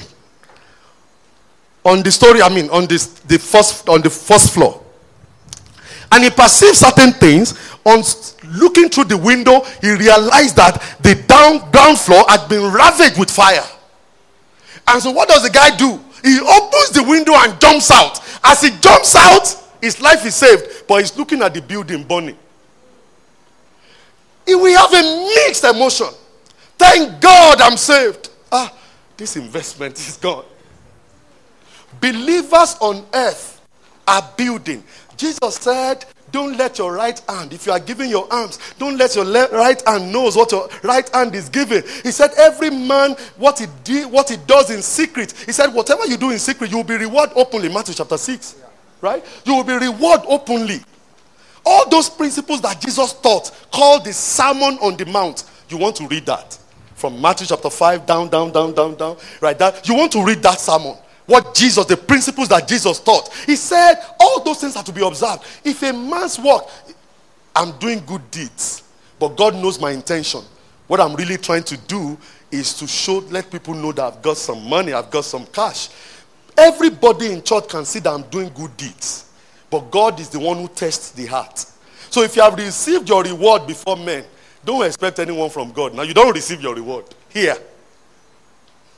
on the story, I mean, on this, the first, on the first floor. And he perceived certain things. On looking through the window, he realized that the down ground floor had been ravaged with fire. And so, what does the guy do? He opens the window and jumps out. As he jumps out, his life is saved, but he's looking at the building burning. Will have a mixed emotion. Thank God I'm saved. Ah, this investment is gone. Believers on earth are building. Jesus said, Don't let your right hand, if you are giving your arms, don't let your le- right hand knows what your right hand is giving. He said, Every man, what he did, what he does in secret. He said, Whatever you do in secret, you will be rewarded openly. Matthew chapter 6. Right? You will be rewarded openly. All those principles that Jesus taught, called the Sermon on the Mount. You want to read that from Matthew chapter 5 down, down, down, down, down. Right? That you want to read that sermon what Jesus, the principles that Jesus taught. He said all those things have to be observed. If a man's work, I'm doing good deeds, but God knows my intention. What I'm really trying to do is to show, let people know that I've got some money, I've got some cash. Everybody in church can see that I'm doing good deeds, but God is the one who tests the heart. So if you have received your reward before men, don't expect anyone from God. Now you don't receive your reward here.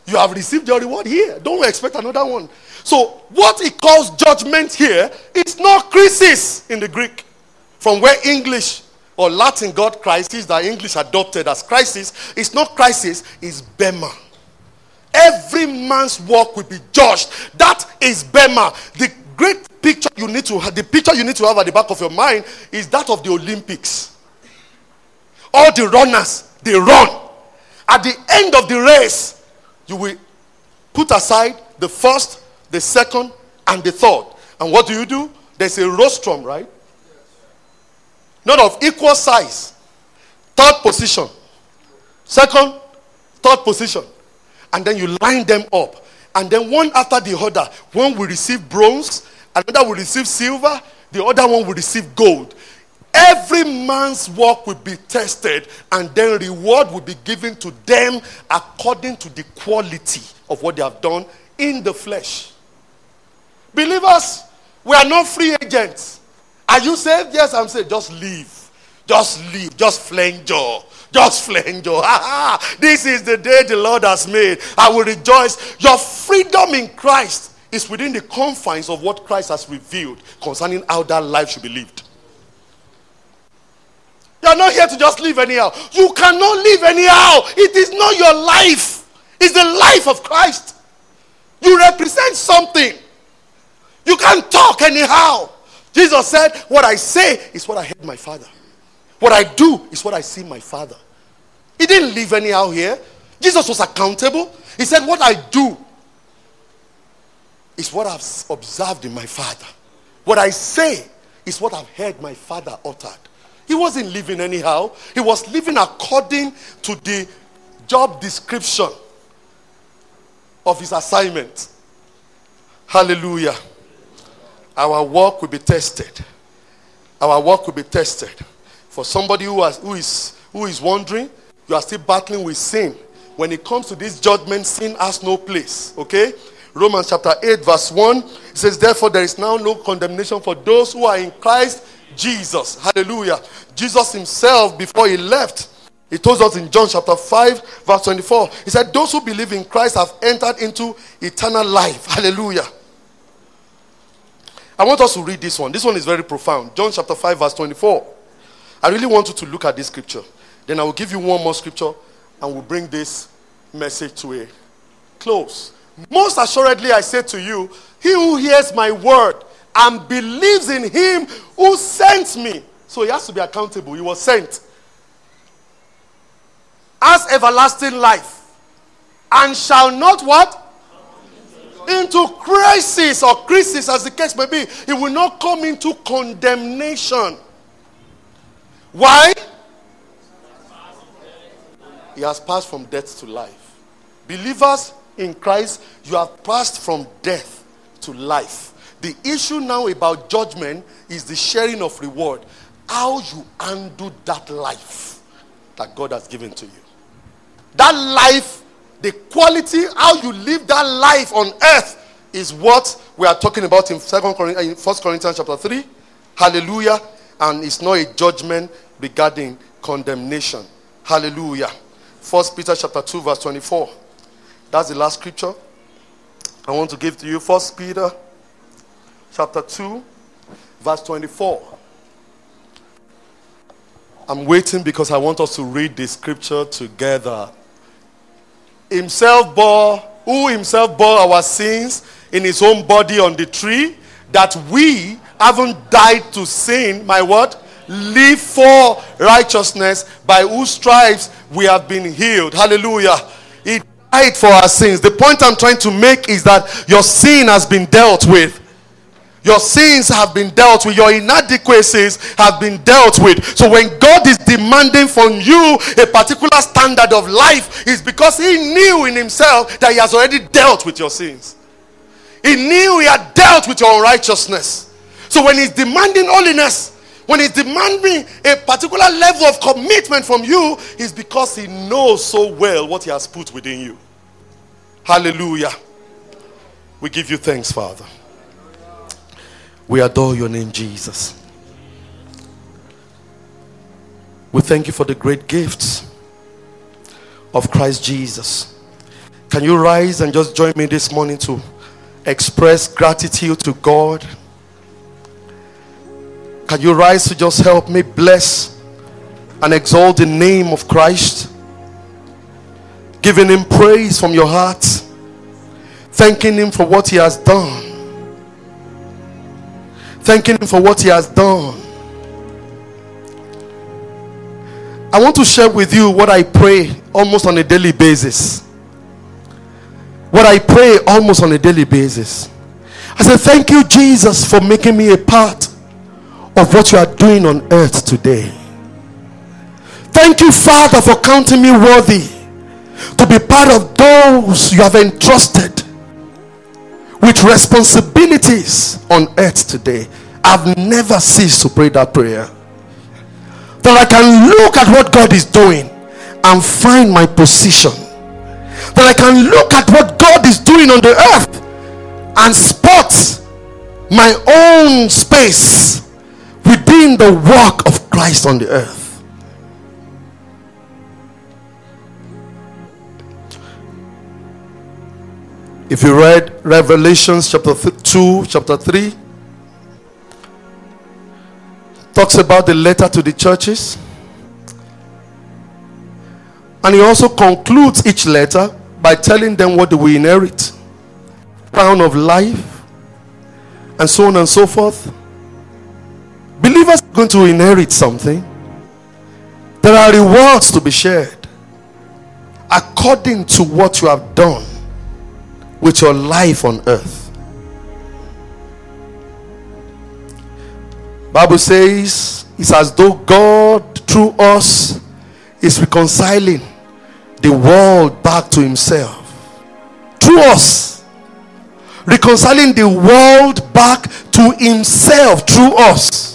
You have received your reward here. Don't expect another one. So, what he calls judgment here is not crisis in the Greek. From where English or Latin got crisis, that English adopted as crisis, it's not crisis, it's Bema. Every man's work will be judged. That is Bema. The great picture you need to have, the picture you need to have at the back of your mind is that of the Olympics. All the runners, they run. At the end of the race, you will put aside the first, the second, and the third. And what do you do? There's a rostrum, right? Not of equal size. Third position. Second, third position. And then you line them up. And then one after the other, one will receive bronze, another will receive silver, the other one will receive gold. Every man's work will be tested, and then reward will be given to them according to the quality of what they have done in the flesh. Believers, we are not free agents. Are you saved? Yes, I'm saved. Just leave. Just leave. Just flange Just flange This is the day the Lord has made. I will rejoice. Your freedom in Christ is within the confines of what Christ has revealed concerning how that life should be lived. You are not here to just live anyhow. You cannot live anyhow. It is not your life, it's the life of Christ. You represent something. You can't talk anyhow. Jesus said, What I say is what I heard my father. What I do is what I see my father. He didn't live anyhow here. Jesus was accountable. He said, What I do is what I've observed in my father. What I say is what I've heard my father uttered. He wasn't living anyhow. He was living according to the job description of his assignment. Hallelujah. Our work will be tested. Our work will be tested. For somebody who, has, who, is, who is wondering, you are still battling with sin. When it comes to this judgment, sin has no place. Okay? Romans chapter 8, verse 1 says, Therefore, there is now no condemnation for those who are in Christ Jesus. Hallelujah. Jesus himself, before he left, he told us in John chapter 5, verse 24. He said, Those who believe in Christ have entered into eternal life. Hallelujah. I want us to read this one. This one is very profound. John chapter 5, verse 24. I really want you to look at this scripture. Then I will give you one more scripture and we'll bring this message to a close. Most assuredly, I say to you, he who hears my word and believes in him who sent me. So he has to be accountable. He was sent. As everlasting life. And shall not what? Into crisis or crisis, as the case may be. He will not come into condemnation. Why? He has passed from death to life. Believers in Christ, you have passed from death to life. The issue now about judgment is the sharing of reward. How you undo that life that God has given to you. That life, the quality, how you live that life on earth is what we are talking about in Second Corinthians, First Corinthians chapter 3. Hallelujah. And it's not a judgment regarding condemnation. Hallelujah. First Peter chapter 2, verse 24. That's the last scripture I want to give to you. First Peter chapter 2, verse 24. I'm waiting because I want us to read the scripture together. Himself bore, who himself bore our sins in his own body on the tree, that we haven't died to sin, my what? Live for righteousness, by whose stripes we have been healed. Hallelujah. He died for our sins. The point I'm trying to make is that your sin has been dealt with. Your sins have been dealt with. Your inadequacies have been dealt with. So when God is demanding from you a particular standard of life, it's because He knew in Himself that He has already dealt with your sins. He knew He had dealt with your unrighteousness. So when He's demanding holiness, when He's demanding a particular level of commitment from you, is because He knows so well what He has put within you. Hallelujah. We give you thanks, Father. We adore your name, Jesus. We thank you for the great gifts of Christ Jesus. Can you rise and just join me this morning to express gratitude to God? Can you rise to just help me bless and exalt the name of Christ? Giving him praise from your heart, thanking him for what he has done thanking Him for what He has done. I want to share with you what I pray almost on a daily basis. What I pray almost on a daily basis. I say, Thank you, Jesus, for making me a part of what you are doing on earth today. Thank you, Father, for counting me worthy to be part of those you have entrusted with responsibilities on earth today. I've never ceased to pray that prayer. That I can look at what God is doing and find my position. That I can look at what God is doing on the earth and spot my own space within the work of Christ on the earth. If you read Revelations chapter 2, chapter 3, talks about the letter to the churches. And he also concludes each letter by telling them what will inherit crown of life, and so on and so forth. Believers are going to inherit something. There are rewards to be shared according to what you have done with your life on earth. Bible says it's as though God through us is reconciling the world back to himself. Through us. Reconciling the world back to himself through us.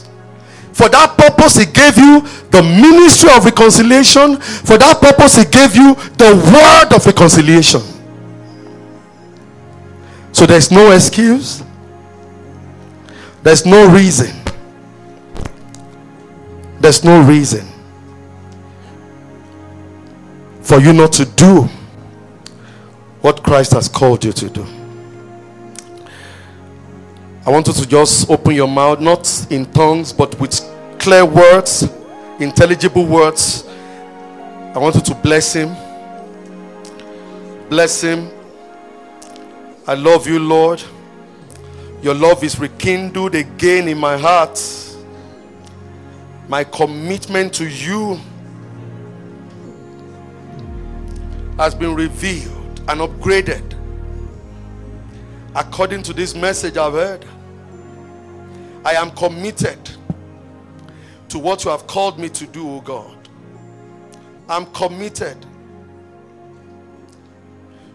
For that purpose, he gave you the ministry of reconciliation. For that purpose, he gave you the word of reconciliation. So there's no excuse, there's no reason. There's no reason for you not to do what Christ has called you to do. I want you to just open your mouth, not in tongues, but with clear words, intelligible words, I want you to bless him. Bless him. I love you, Lord. Your love is rekindled again in my heart. My commitment to you has been revealed and upgraded according to this message I've heard. I am committed to what you have called me to do, O God. I'm committed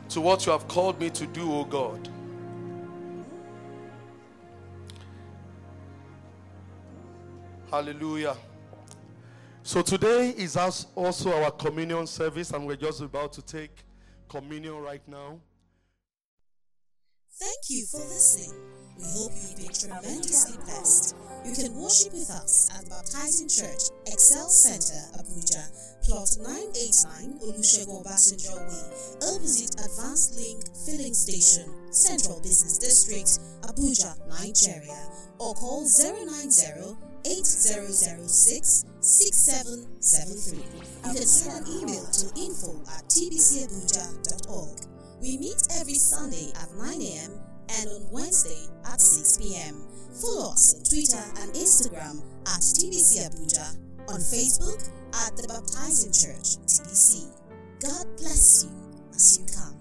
to what you have called me to do, O God. Hallelujah. So today is also our communion service, and we're just about to take communion right now. Thank you for listening. We hope you've been tremendously blessed. You can worship with us at Baptizing Church, Excel Center, Abuja, plot 989 Olusegun Obasanjo Way, opposite Advanced Link Filling Station, Central Business District, Abuja, Nigeria, or call 090 8006 6773. You can send an email to info at tbcabuja.org. We meet every Sunday at 9 a.m. and on Wednesday at 6 p.m. Follow us on Twitter and Instagram at TBC Abuja, on Facebook at The Baptizing Church TBC. God bless you as you come.